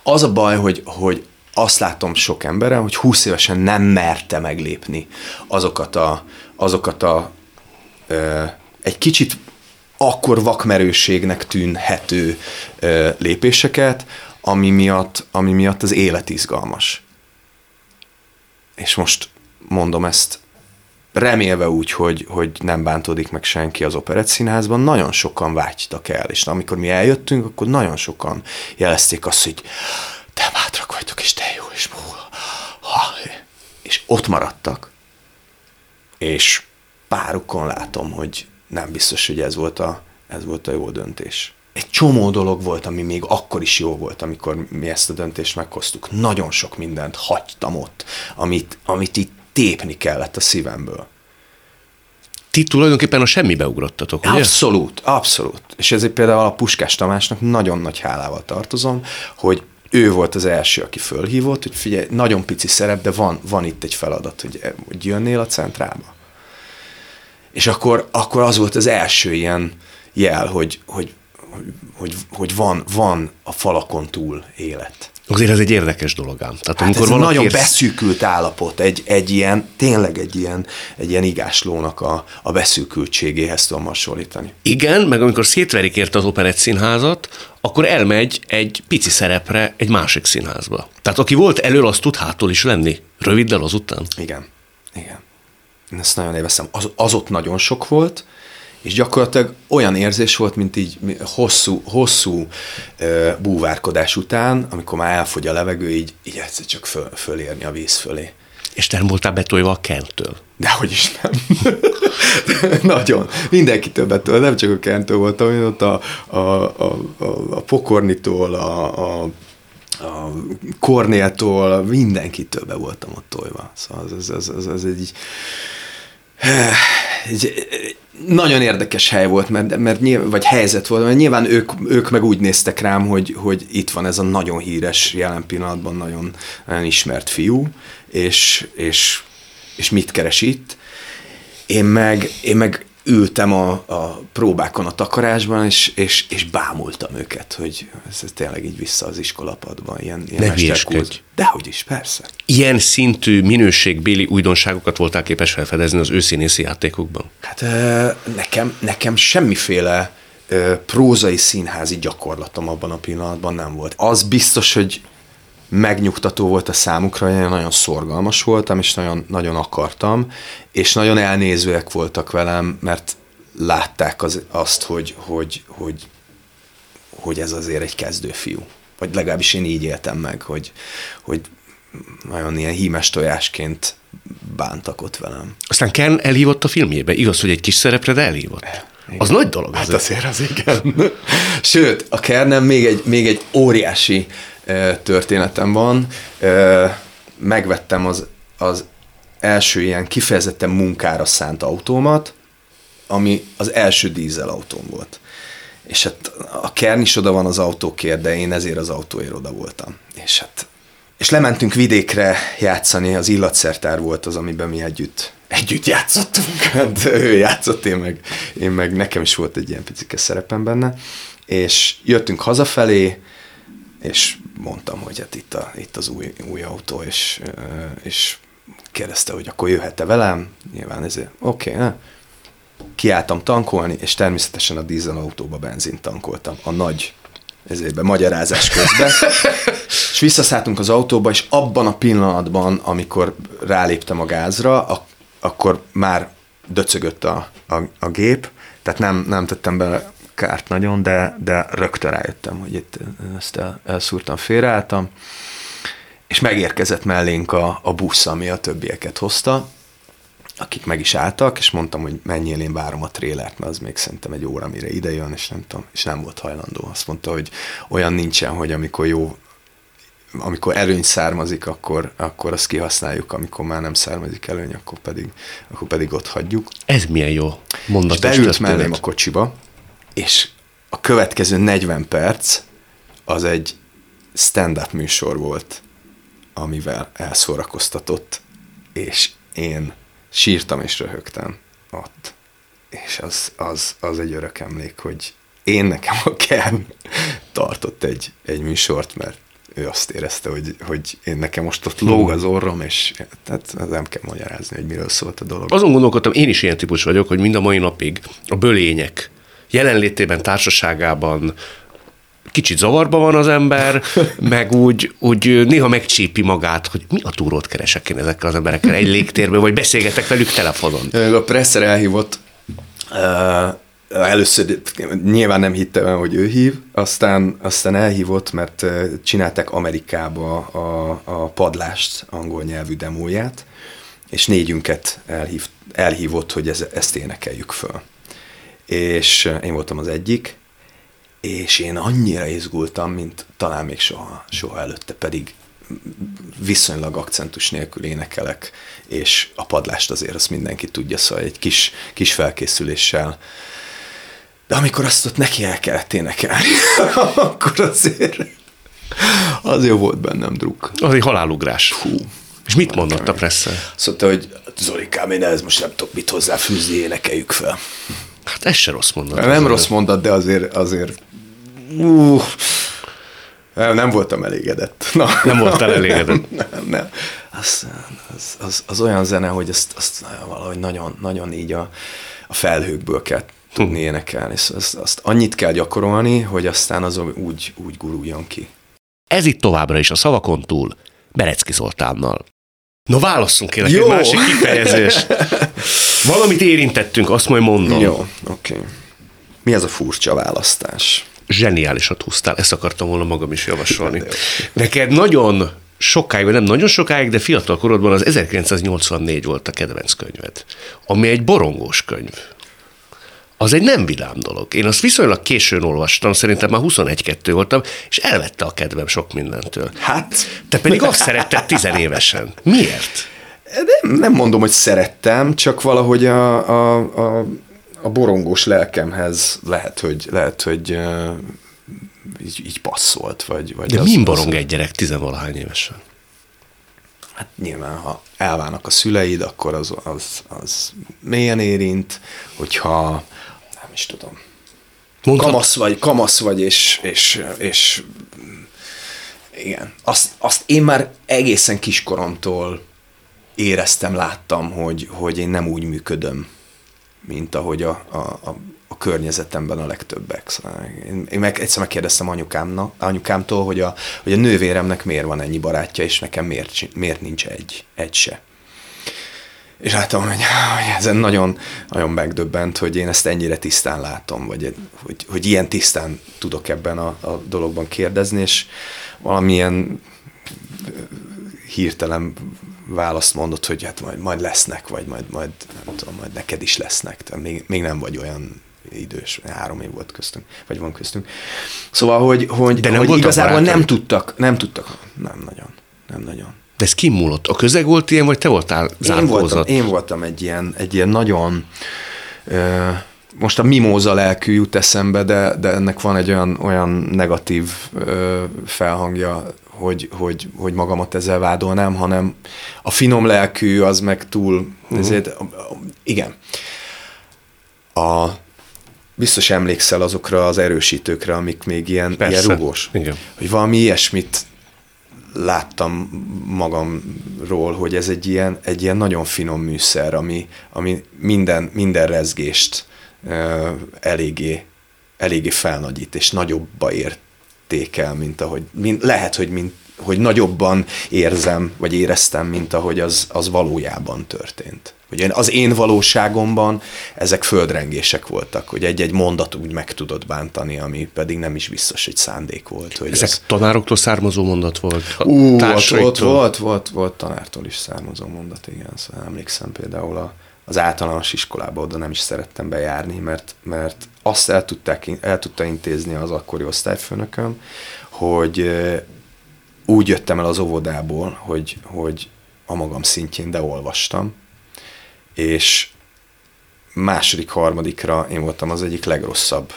az a baj, hogy, hogy azt látom sok emberen, hogy 20 évesen nem merte meglépni azokat a, azokat a ö, egy kicsit akkor vakmerőségnek tűnhető ö, lépéseket, ami miatt, ami miatt az élet izgalmas. És most mondom ezt remélve úgy, hogy, hogy nem bántódik meg senki az operett nagyon sokan vágytak el, és amikor mi eljöttünk, akkor nagyon sokan jelezték azt, hogy te bátrak vagytok, és te jó, és ha, és ott maradtak. És párukon látom, hogy nem biztos, hogy ez volt a, ez volt a jó döntés. Egy csomó dolog volt, ami még akkor is jó volt, amikor mi ezt a döntést meghoztuk. Nagyon sok mindent hagytam ott, amit, amit itt tépni kellett a szívemből. Ti tulajdonképpen a semmibe ugrottatok, ugye? Abszolút, abszolút. És ezért például a Puskás Tamásnak nagyon nagy hálával tartozom, hogy ő volt az első, aki fölhívott, hogy figyelj, nagyon pici szerep, de van, van itt egy feladat, hogy, hogy jönnél a centrába. És akkor, akkor az volt az első ilyen jel, hogy, hogy, hogy, hogy van, van a falakon túl élet. Azért ez egy érdekes dolog ám. Tehát, hát amikor ez nagyon érsz... beszűkült állapot, egy, egy ilyen, tényleg egy ilyen, egy ilyen igáslónak a, a beszűkültségéhez tudom hasonlítani. Igen, meg amikor szétverik érte az operett színházat, akkor elmegy egy pici szerepre egy másik színházba. Tehát aki volt elől, az tud hátul is lenni. Röviddel azután. Igen, igen. Én ezt nagyon élveztem. Az, az ott nagyon sok volt, és gyakorlatilag olyan érzés volt, mint így hosszú, hosszú búvárkodás után, amikor már elfogy a levegő, így, így egyszer csak föl, fölérni a víz fölé. És nem voltál betolva a kentől? Dehogy is nem. Nagyon. Mindenkitől betől, nem csak a kentől voltam, én ott a, a, a, a, a pokornitól, a, a a Kornéltól, mindenkitől be voltam ott tolva. Szóval ez, ez, ez, ez, ez egy, egy, nagyon érdekes hely volt, mert, mert nyilván, vagy helyzet volt, mert nyilván ők, ők meg úgy néztek rám, hogy, hogy itt van ez a nagyon híres, jelen pillanatban nagyon, nagyon ismert fiú, és, és, és mit keres itt. Én meg, én meg ültem a, a próbákon a takarásban, és, és, és bámultam őket, hogy ez, ez tényleg így vissza az iskolapadban, ilyen, ilyen mesterkúz. Dehogy is, persze. Ilyen szintű minőségbéli újdonságokat voltál képes felfedezni az őszínészi játékokban? Hát nekem, nekem semmiféle prózai színházi gyakorlatom abban a pillanatban nem volt. Az biztos, hogy megnyugtató volt a számukra, én nagyon szorgalmas voltam, és nagyon, nagyon akartam, és nagyon elnézőek voltak velem, mert látták az, azt, hogy, hogy, hogy hogy ez azért egy kezdőfiú. Vagy legalábbis én így éltem meg, hogy, hogy nagyon ilyen hímes tojásként bántak ott velem. Aztán Ken elhívott a filmjébe. Igaz, hogy egy kis szerepre, de elhívott. Igen. Az nagy dolog. Hát azért az igen. Sőt, a Kernem még egy, még egy óriási történetem van. Megvettem az, az első ilyen kifejezetten munkára szánt autómat, ami az első dízelautóm volt. És hát a Kern is oda van az autókért, de én ezért az autóért oda voltam. És hát és lementünk vidékre játszani, az illatszertár volt az, amiben mi együtt, együtt játszottunk. Hát ő játszott, én meg, én meg nekem is volt egy ilyen picike szerepem benne. És jöttünk hazafelé, és mondtam, hogy hát itt, a, itt az új, új autó, és, és kérdezte, hogy akkor jöhet-e velem. Nyilván ezért, oké, okay, kiálltam tankolni, és természetesen a dízelautóba benzint tankoltam. A nagy ezért magyarázás közben. és visszaszálltunk az autóba, és abban a pillanatban, amikor ráléptem a gázra, a, akkor már döcögött a, a, a gép, tehát nem, nem tettem be kárt nagyon, de, de rögtön rájöttem, hogy itt ezt el, elszúrtam, félreálltam, és megérkezett mellénk a, a busz, ami a többieket hozta, akik meg is álltak, és mondtam, hogy menjél, én várom a trélert, mert az még szerintem egy óra, mire ide jön, és nem tudom, és nem volt hajlandó. Azt mondta, hogy olyan nincsen, hogy amikor jó amikor előny származik, akkor, akkor azt kihasználjuk, amikor már nem származik előny, akkor pedig, akkor pedig ott hagyjuk. Ez milyen jó mondat. És beült mellém a kocsiba, és a következő 40 perc az egy stand-up műsor volt, amivel elszórakoztatott, és én sírtam és röhögtem ott. És az, az, az egy örök emlék, hogy én nekem a Ken tartott egy, egy műsort, mert ő azt érezte, hogy, hogy én nekem most ott lóg az orrom, és tehát nem kell magyarázni, hogy miről szólt a dolog. Azon gondolkodtam, én is ilyen típus vagyok, hogy mind a mai napig a bölények jelenlétében, társaságában kicsit zavarba van az ember, meg úgy, úgy néha megcsípi magát, hogy mi a túrót keresek én ezekkel az emberekkel egy légtérben, vagy beszélgetek velük telefonon. A presser elhívott, először nyilván nem hittem hogy ő hív, aztán, aztán elhívott, mert csinálták Amerikába a, a padlást, angol nyelvű demóját, és négyünket elhív, elhívott, hogy ez, ezt énekeljük föl. És én voltam az egyik, és én annyira izgultam, mint talán még soha, soha előtte, pedig viszonylag akcentus nélkül énekelek, és a padlást azért azt mindenki tudja, szóval egy kis, kis felkészüléssel. De amikor azt ott neki el kellett énekelni, akkor azért az jó volt bennem druk. Az egy halálugrás. Hú. És mit mondott a presszel? Mondta, hogy Zolikám, én ez most nem tudok mit hozzáfűzni, énekeljük fel. Hát ez se rossz mondat. Nem rossz mondat, de azért, azért uh, nem voltam elégedett. Na. Nem voltál elégedett? nem, nem. Az, az, az, az olyan zene, hogy ezt, azt valahogy nagyon, nagyon így a, a felhőkből kell tudni hm. énekelni. Szóval azt, azt annyit kell gyakorolni, hogy aztán az úgy, úgy guruljon ki. Ez itt továbbra is a szavakon túl, Berecki Zoltánnal. No válasszunk kérlek Jó. egy másik kifejezés. Valamit érintettünk, azt majd mondom. Jó, oké. Okay. Mi ez a furcsa választás? zseniálisat húztál, ezt akartam volna magam is javasolni. Neked nagyon sokáig, vagy nem nagyon sokáig, de fiatal korodban az 1984 volt a kedvenc könyved, ami egy borongós könyv. Az egy nem vidám dolog. Én azt viszonylag későn olvastam, szerintem már 21-2 voltam, és elvette a kedvem sok mindentől. Hát? Te pedig azt szeretted tizenévesen. Miért? Nem, nem mondom, hogy szerettem, csak valahogy a, a, a a borongós lelkemhez lehet, hogy, lehet, hogy uh, így, így passzolt. Vagy, vagy De min borong egy gyerek tizenvalahány évesen? Hát nyilván, ha elválnak a szüleid, akkor az, az, az mélyen érint, hogyha nem is tudom, Mondhat... kamasz vagy, kamasz vagy, és, és, és igen, azt, azt én már egészen kiskoromtól éreztem, láttam, hogy, hogy én nem úgy működöm, mint ahogy a, a, a, a környezetemben a legtöbbek. Szóval én, én meg, egyszer megkérdeztem anyukámnak, anyukámtól, hogy a, hogy a nővéremnek miért van ennyi barátja, és nekem miért, miért nincs egy, egy se. És láttam, hogy, hogy ezen nagyon, nagyon megdöbbent, hogy én ezt ennyire tisztán látom, vagy hogy, hogy ilyen tisztán tudok ebben a, a dologban kérdezni, és valamilyen hirtelen választ mondott, hogy hát majd, majd lesznek, vagy majd, majd nem tudom, majd neked is lesznek. Tehát még, még nem vagy olyan idős, három év volt köztünk, vagy van köztünk. Szóval, hogy, hogy, De nem hogy igazából barátai? nem tudtak, nem tudtak, nem nagyon, nem nagyon. De ez kimúlott? A közeg volt ilyen, vagy te voltál Én voltam, én voltam egy ilyen, egy ilyen nagyon, ö, most a mimóza lelkű jut eszembe, de, de ennek van egy olyan, olyan negatív ö, felhangja, hogy, hogy, hogy magamat ezzel vádolnám, hanem a finom lelkű az meg túl, uh-huh. ezért, igen. A, biztos emlékszel azokra az erősítőkre, amik még ilyen, Persze. ilyen rugós. Igen. Hogy valami ilyesmit láttam magamról, hogy ez egy ilyen, egy ilyen nagyon finom műszer, ami, ami minden, minden rezgést eléggé, eléggé felnagyít, és nagyobba értékel, mint ahogy, mint, lehet, hogy mint, hogy nagyobban érzem, vagy éreztem, mint ahogy az, az valójában történt. Hogy az én valóságomban ezek földrengések voltak, hogy egy-egy mondat úgy meg tudod bántani, ami pedig nem is biztos, hogy szándék volt. Hogy ezek ez... tanároktól származó mondat volt? Ú, volt, volt, volt, volt, volt tanártól is származó mondat, igen. Szóval emlékszem például a, az általános iskolába oda nem is szerettem bejárni, mert, mert azt el, tudták, el tudta intézni az akkori osztályfőnököm, hogy úgy jöttem el az óvodából, hogy, hogy a magam szintjén, de olvastam, és második, harmadikra én voltam az egyik legrosszabb,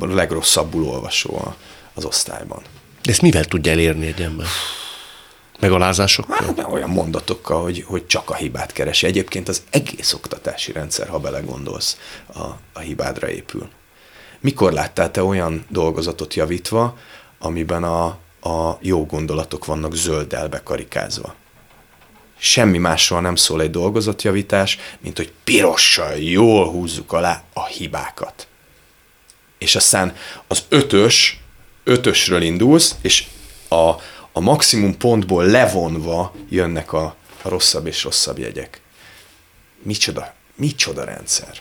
legrosszabbul olvasó az osztályban. De ezt mivel tudja elérni egy ember? Megalázásokkal? Hát, olyan mondatokkal, hogy, hogy csak a hibát keresi. Egyébként az egész oktatási rendszer, ha belegondolsz, a, a hibádra épül. Mikor láttál te olyan dolgozatot javítva, amiben a, a jó gondolatok vannak zölddel bekarikázva? semmi másról nem szól egy dolgozatjavítás, mint hogy pirossal jól húzzuk alá a hibákat. És aztán az ötös, ötösről indulsz, és a, a maximum pontból levonva jönnek a, a rosszabb és rosszabb jegyek. Micsoda, micsoda rendszer.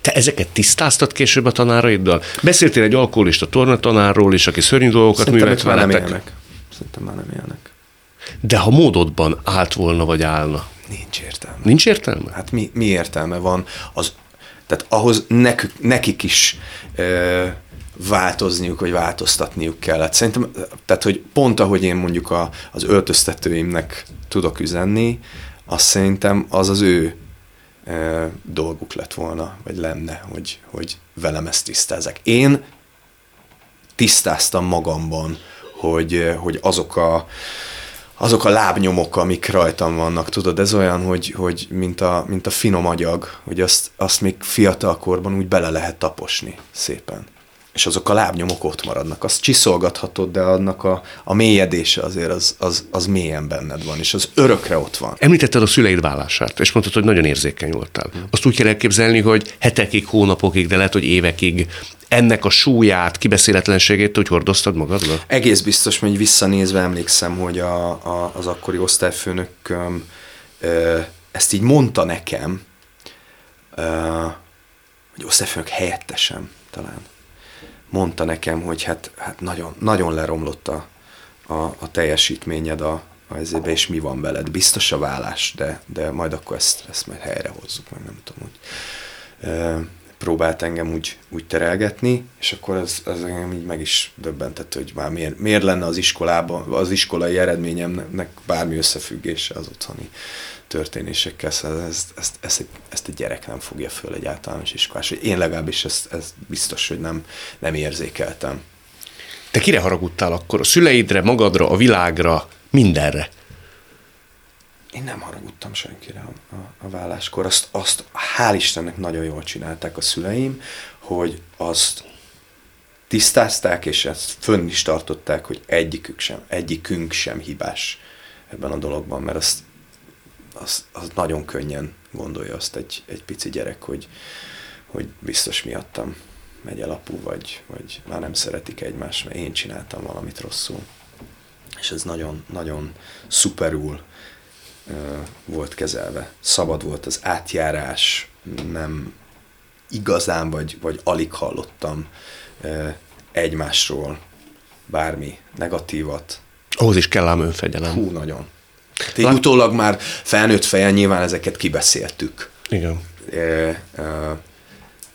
Te ezeket tisztáztad később a tanáraiddal? Beszéltél egy alkoholista tornatanárról is, aki szörnyű dolgokat művelt veletek? Nem élnek. Szerintem már nem élnek. De ha módodban állt volna, vagy állna? Nincs értelme. Nincs értelme? Hát mi, mi értelme van? Az, tehát ahhoz nekük, nekik is ö, változniuk, vagy változtatniuk kellett. Szerintem, tehát hogy pont ahogy én mondjuk a, az öltöztetőimnek tudok üzenni, azt szerintem az az ő ö, dolguk lett volna, vagy lenne, hogy, hogy velem ezt tisztázzák. Én tisztáztam magamban, hogy, hogy azok a azok a lábnyomok, amik rajtam vannak, tudod, ez olyan, hogy, hogy mint, a, mint a finom agyag, hogy azt, azt még fiatal korban úgy bele lehet taposni szépen. És azok a lábnyomok ott maradnak. Azt csiszolgathatod, de annak a, a mélyedése azért az, az, az mélyen benned van, és az örökre ott van. Említetted a szüleid vállását, és mondtad, hogy nagyon érzékeny voltál. Hmm. Azt úgy kell elképzelni, hogy hetekig, hónapokig, de lehet, hogy évekig ennek a súlyát, kibeszéletlenségét hogy hordoztad magadra? Egész biztos, hogy visszanézve emlékszem, hogy a, a, az akkori osztályfőnököm ö, ezt így mondta nekem, ö, hogy osztályfőnök helyettesem talán, mondta nekem, hogy hát, hát nagyon, nagyon leromlott a, a, a teljesítményed a, a ezébe, és mi van veled. Biztos a vállás, de, de majd akkor ezt, ezt majd helyre hozzuk, meg nem tudom, hogy próbált engem úgy, úgy terelgetni, és akkor ez, ez engem így meg is döbbentett, hogy már miért, miért lenne az iskolában, az iskolai eredményemnek bármi összefüggése az otthoni történésekkel, szóval ezt, ezt, ezt, ezt egy gyerek nem fogja föl egy általános iskolás. Én legalábbis ezt, ezt biztos, hogy nem, nem érzékeltem. Te kire haragudtál akkor? A szüleidre, magadra, a világra, mindenre? én nem haragudtam senkire a, a, a válláskor. Azt, azt hál' Istennek nagyon jól csinálták a szüleim, hogy azt tisztázták, és ezt fönn is tartották, hogy egyikük sem, egyikünk sem hibás ebben a dologban, mert azt, azt, az nagyon könnyen gondolja azt egy, egy pici gyerek, hogy, hogy biztos miattam megy el apu, vagy, vagy már nem szeretik egymást, mert én csináltam valamit rosszul. És ez nagyon, nagyon szuperul volt kezelve. Szabad volt az átjárás, nem igazán vagy, vagy alig hallottam egymásról bármi negatívat. Ahhoz is kell ám önfegyelem. Hú, nagyon. Így Lát... utólag már felnőtt fejen nyilván ezeket kibeszéltük. Igen. E, e,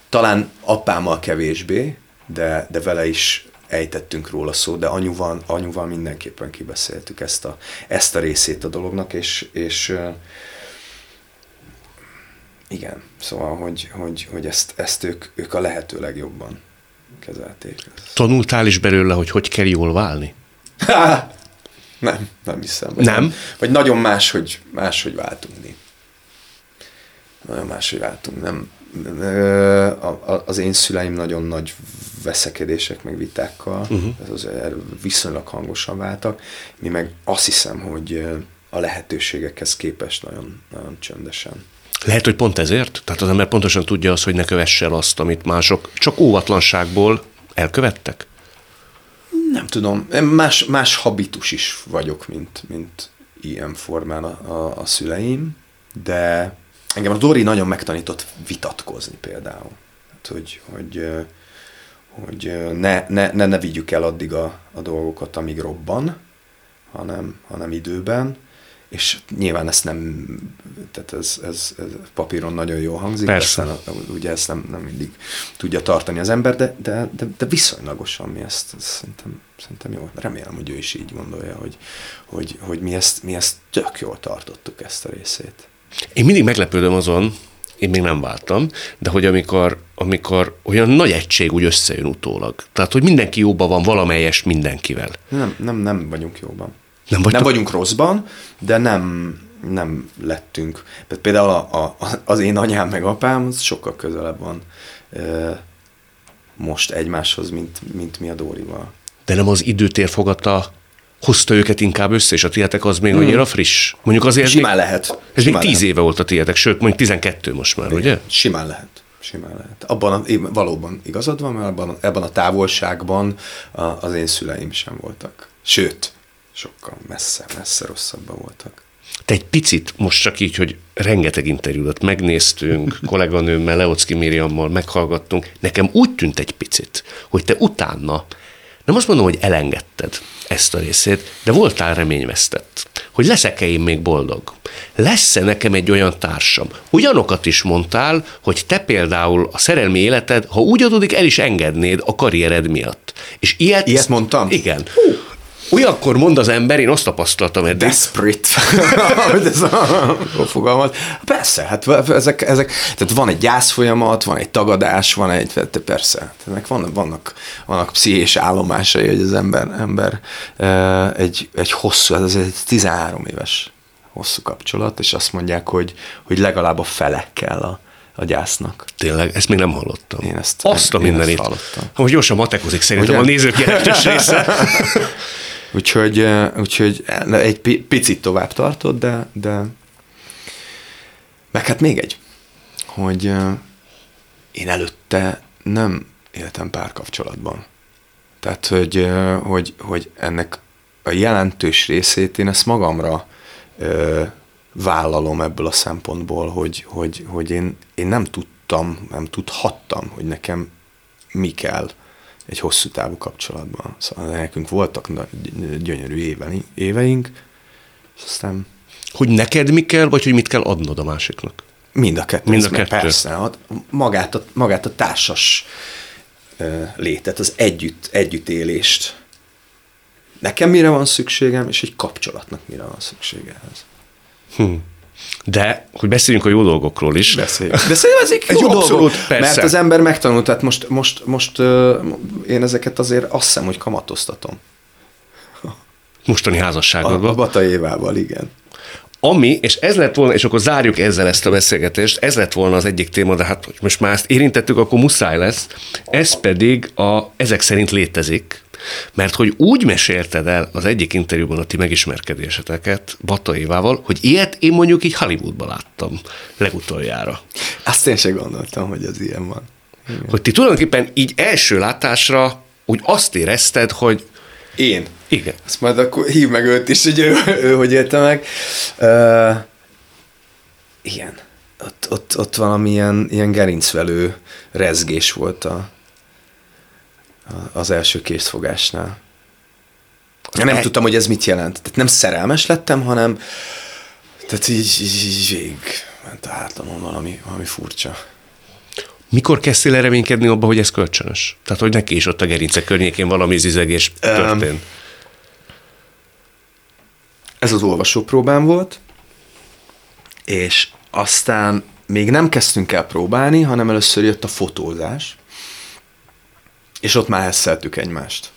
talán apámmal kevésbé, de, de vele is ejtettünk róla szó, de anyuval, anyuval mindenképpen kibeszéltük ezt a, ezt a részét a dolognak, és, és igen, szóval, hogy, hogy, hogy ezt, ezt ők, ők a lehető legjobban kezelték. Tanultál is belőle, hogy hogy kell jól válni? nem, nem hiszem. Vagy nem? Vagy nagyon más, hogy hogy váltunk mi. Nagyon hogy váltunk. Nem, az én szüleim nagyon nagy veszekedések, meg vitákkal, uh-huh. ez az, viszonylag hangosan váltak. Mi meg azt hiszem, hogy a lehetőségekhez képest nagyon, nagyon csöndesen lehet, hogy pont ezért? Tehát az ember pontosan tudja azt, hogy ne kövesse el azt, amit mások csak óvatlanságból elkövettek? Nem tudom. Más, más habitus is vagyok, mint, mint ilyen formán a, a, a szüleim, de engem a Dori nagyon megtanított vitatkozni például. Hát, hogy, hogy, hogy ne, ne, ne, ne vigyük el addig a, a dolgokat, amíg robban, hanem, hanem időben, és nyilván ezt nem, tehát ez, ez, ez papíron nagyon jó hangzik, Persze. aztán ugye ezt nem, nem mindig tudja tartani az ember, de, de, de, de viszonylagosan mi ezt, ezt szerintem, szerintem jó. Remélem, hogy ő is így gondolja, hogy, hogy, hogy mi, ezt, mi ezt tök jól tartottuk ezt a részét. Én mindig meglepődöm azon, én még nem váltam, de hogy amikor, amikor olyan nagy egység úgy összejön utólag. Tehát, hogy mindenki jóban van valamelyest mindenkivel. Nem, nem, nem vagyunk jóban. Nem, nem vagyunk rosszban, de nem, nem lettünk. Például a, a, az én anyám meg apám az sokkal közelebb van e, most egymáshoz, mint, mint mi a Dórival. De nem az időtér fogata hozta őket inkább össze, és a tietek az még hmm. annyira friss? Mondjuk azért Simán még, lehet. Ez Simán még tíz lehet. éve volt a tietek, sőt, mondjuk 12 most már, Igen. ugye? Simán lehet. Simán lehet. Abban a, valóban igazad van, mert abban, ebben a távolságban a, az én szüleim sem voltak. Sőt, sokkal messze, messze rosszabban voltak. Te egy picit, most csak így, hogy rengeteg interjúdat megnéztünk, kolléganőmmel, Leocki Miriammal meghallgattunk, nekem úgy tűnt egy picit, hogy te utána, nem azt mondom, hogy elengedted ezt a részét, de voltál reményvesztett, hogy leszek-e én még boldog? Lesz-e nekem egy olyan társam? Ugyanokat is mondtál, hogy te például a szerelmi életed, ha úgy adódik, el is engednéd a karriered miatt. És ilyet... Ilyet mondtam? Igen. Uh Olyankor mond az ember, én azt tapasztaltam eddig. Desperate, ez a, a fogalmat. Persze, hát ezek, ezek, tehát van egy gyászfolyamat, van egy tagadás, van egy, persze, ennek vannak, vannak, vannak pszichés állomásai, hogy az ember, ember egy, egy hosszú, ez egy 13 éves hosszú kapcsolat, és azt mondják, hogy, hogy legalább a fele kell a, a gyásznak. Tényleg, ezt még nem hallottam. Én ezt, Azt a mindenit. hallottam. Hogy gyorsan matekozik szerintem Ugye? a nézők jelentős része. Úgyhogy, úgyhogy egy picit tovább tartott, de, de meg hát még egy, hogy én előtte nem éltem párkapcsolatban. Tehát, hogy, hogy, hogy ennek a jelentős részét én ezt magamra ö, vállalom ebből a szempontból, hogy, hogy, hogy én, én nem tudtam, nem tudhattam, hogy nekem mi kell egy hosszú távú kapcsolatban. Szóval nekünk voltak gyönyörű éveink, és aztán... Hogy neked mi kell, vagy hogy mit kell adnod a másiknak? Mind a kettő. Mind a kettő. Persze, magát a, magát a társas létet, az együtt, együttélést. Nekem mire van szükségem, és egy kapcsolatnak mire van szüksége ehhez. Hm. De, hogy beszéljünk a jó dolgokról is. Beszéljünk. De szerintem ezek jó, jó abszolút, dolgok, persze. mert az ember megtanult, tehát most, most, most uh, én ezeket azért azt hiszem, hogy kamatoztatom. Mostani házasságodban. A, a Bata Évával, igen. Ami, és ez lett volna, és akkor zárjuk ezzel ezt a beszélgetést, ez lett volna az egyik téma, de hát hogy most már ezt érintettük, akkor muszáj lesz. Ez pedig a, ezek szerint létezik, mert hogy úgy mesélted el az egyik interjúban a ti megismerkedéseteket Bata Évával, hogy ilyet én mondjuk így Hollywoodban láttam legutoljára. Azt én sem gondoltam, hogy az ilyen van. Igen. Hogy ti tulajdonképpen így első látásra úgy azt érezted, hogy én. Igen. Azt majd akkor hív meg őt is, hogy ő, ő hogy élte meg. Uh, igen. Ott, ott, ott valamilyen ilyen gerincvelő rezgés volt a, az első készfogásnál. Én nem e... tudtam, hogy ez mit jelent. Tehát nem szerelmes lettem, hanem tehát így, így, így végig ment a hátamon valami, valami furcsa. Mikor kezdtél el reménykedni abba, hogy ez kölcsönös? Tehát, hogy neki is ott a gerince környékén valami zizegés történt? Um, ez az olvasópróbám volt, és aztán még nem kezdtünk el próbálni, hanem először jött a fotózás, és ott már hesszeltük egymást.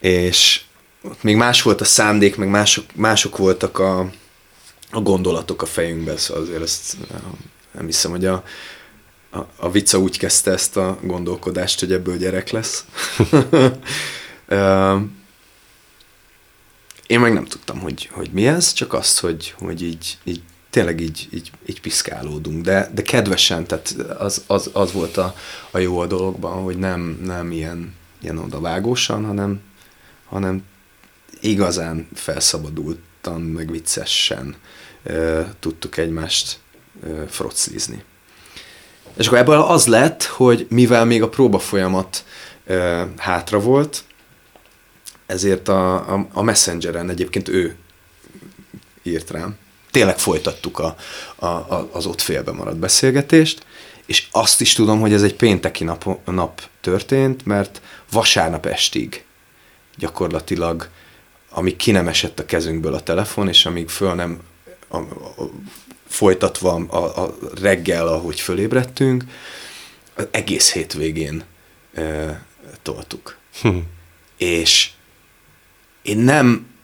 És ott még más volt a szándék, meg mások, mások voltak a, a gondolatok a fejünkben, szóval azért ezt nem hiszem, hogy a, a, a vicca úgy kezdte ezt a gondolkodást, hogy ebből gyerek lesz. Én meg nem tudtam, hogy, hogy mi ez, csak azt, hogy, hogy így, így tényleg így, így, így piszkálódunk, de, de kedvesen, tehát az, az, az volt a, a jó a dologban, hogy nem, nem ilyen, ilyen odavágósan, hanem, hanem igazán felszabadultan, meg viccesen e, tudtuk egymást e, froclizni. És akkor ebből az lett, hogy mivel még a próba folyamat e, hátra volt, ezért a, a, a Messengeren egyébként ő írt rám. Tényleg folytattuk a, a, a, az ott félbe maradt beszélgetést, és azt is tudom, hogy ez egy pénteki nap, nap történt, mert vasárnap estig gyakorlatilag, amíg ki nem esett a kezünkből a telefon, és amíg föl nem a, a, folytatva a, a reggel, ahogy fölébredtünk, az egész hétvégén e, toltuk. Hm. És én nem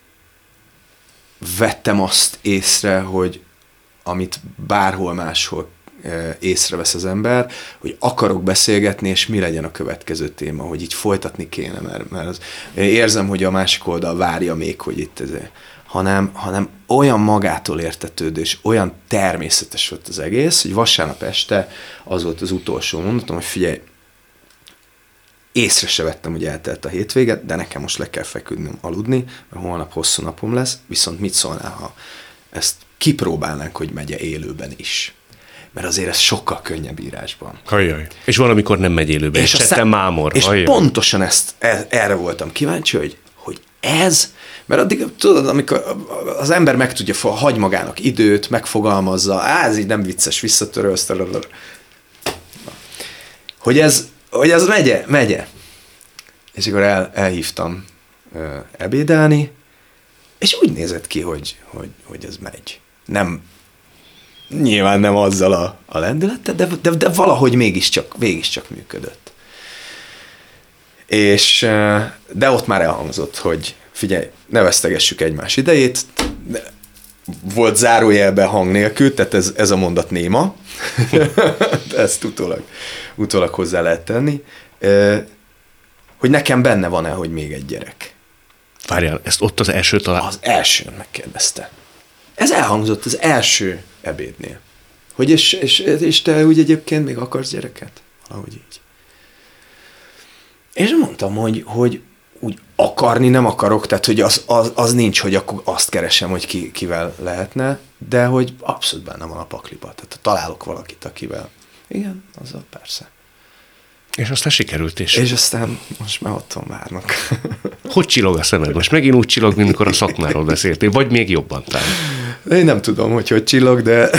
vettem azt észre, hogy amit bárhol máshol e, észrevesz az ember, hogy akarok beszélgetni, és mi legyen a következő téma, hogy így folytatni kéne, mert, mert az, érzem, hogy a másik oldal várja még, hogy itt ez, hanem, hanem olyan magától értetődő, és olyan természetes volt az egész, hogy vasárnap este az volt az utolsó mondatom, hogy figyelj, észre se vettem, hogy eltelt a hétvéget, de nekem most le kell feküdnöm aludni, mert holnap hosszú napom lesz, viszont mit szólnál, ha ezt kipróbálnánk, hogy megye élőben is? Mert azért ez sokkal könnyebb írásban. Ajaj. És valamikor nem megy élőben, és, és aztán, mámor. És Ajaj. pontosan ezt, e, erre voltam kíváncsi, hogy, hogy ez, mert addig tudod, amikor az ember meg tudja, hagy magának időt, megfogalmazza, á, ez így nem vicces, visszatörölsz, hogy ez, hogy az megye, megye. És akkor el, elhívtam ö, ebédelni, és úgy nézett ki, hogy, hogy, hogy ez megy. Nem, nyilván nem azzal a, a lendülettel, de, de, de valahogy mégiscsak, mégiscsak működött. És, de ott már elhangzott, hogy figyelj, ne vesztegessük egymás idejét, volt zárójelben hang nélkül, tehát ez, ez a mondat néma, de ezt utólag, utólag hozzá lehet tenni, hogy nekem benne van-e, hogy még egy gyerek. Várjál, ezt ott az első talán? Az első megkérdezte. Ez elhangzott az első ebédnél. Hogy és, és, és te úgy egyébként még akarsz gyereket? Valahogy így. És mondtam, hogy, hogy úgy akarni nem akarok, tehát hogy az, az, az nincs, hogy akkor azt keresem, hogy ki, kivel lehetne, de hogy abszolút benne van a pakliba. Tehát találok valakit, akivel. Igen, azzal persze. És aztán sikerült is. És aztán most már otthon várnak. Hogy csillog a szemed? Most megint úgy csillog, mint amikor a szakmáról beszéltél, vagy még jobban talán? Én nem tudom, hogy hogy csillog, de,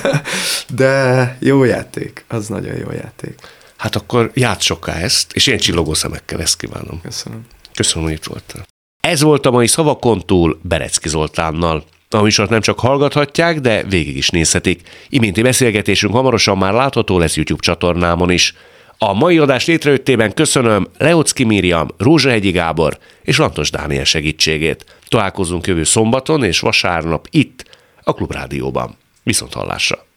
de jó játék. Az nagyon jó játék. Hát akkor játsz soká ezt, és ilyen csillogó szemekkel ezt kívánom. Köszönöm. Köszönöm, hogy itt voltál. Ez volt a mai szavakon túl Berecki Zoltánnal. A műsort nem csak hallgathatják, de végig is nézhetik. Iménti beszélgetésünk hamarosan már látható lesz YouTube csatornámon is. A mai adás létrejöttében köszönöm Leocki Miriam, Rózsahegyi Gábor és Lantos Dániel segítségét. Találkozunk jövő szombaton és vasárnap itt, a Klubrádióban. Viszont hallásra!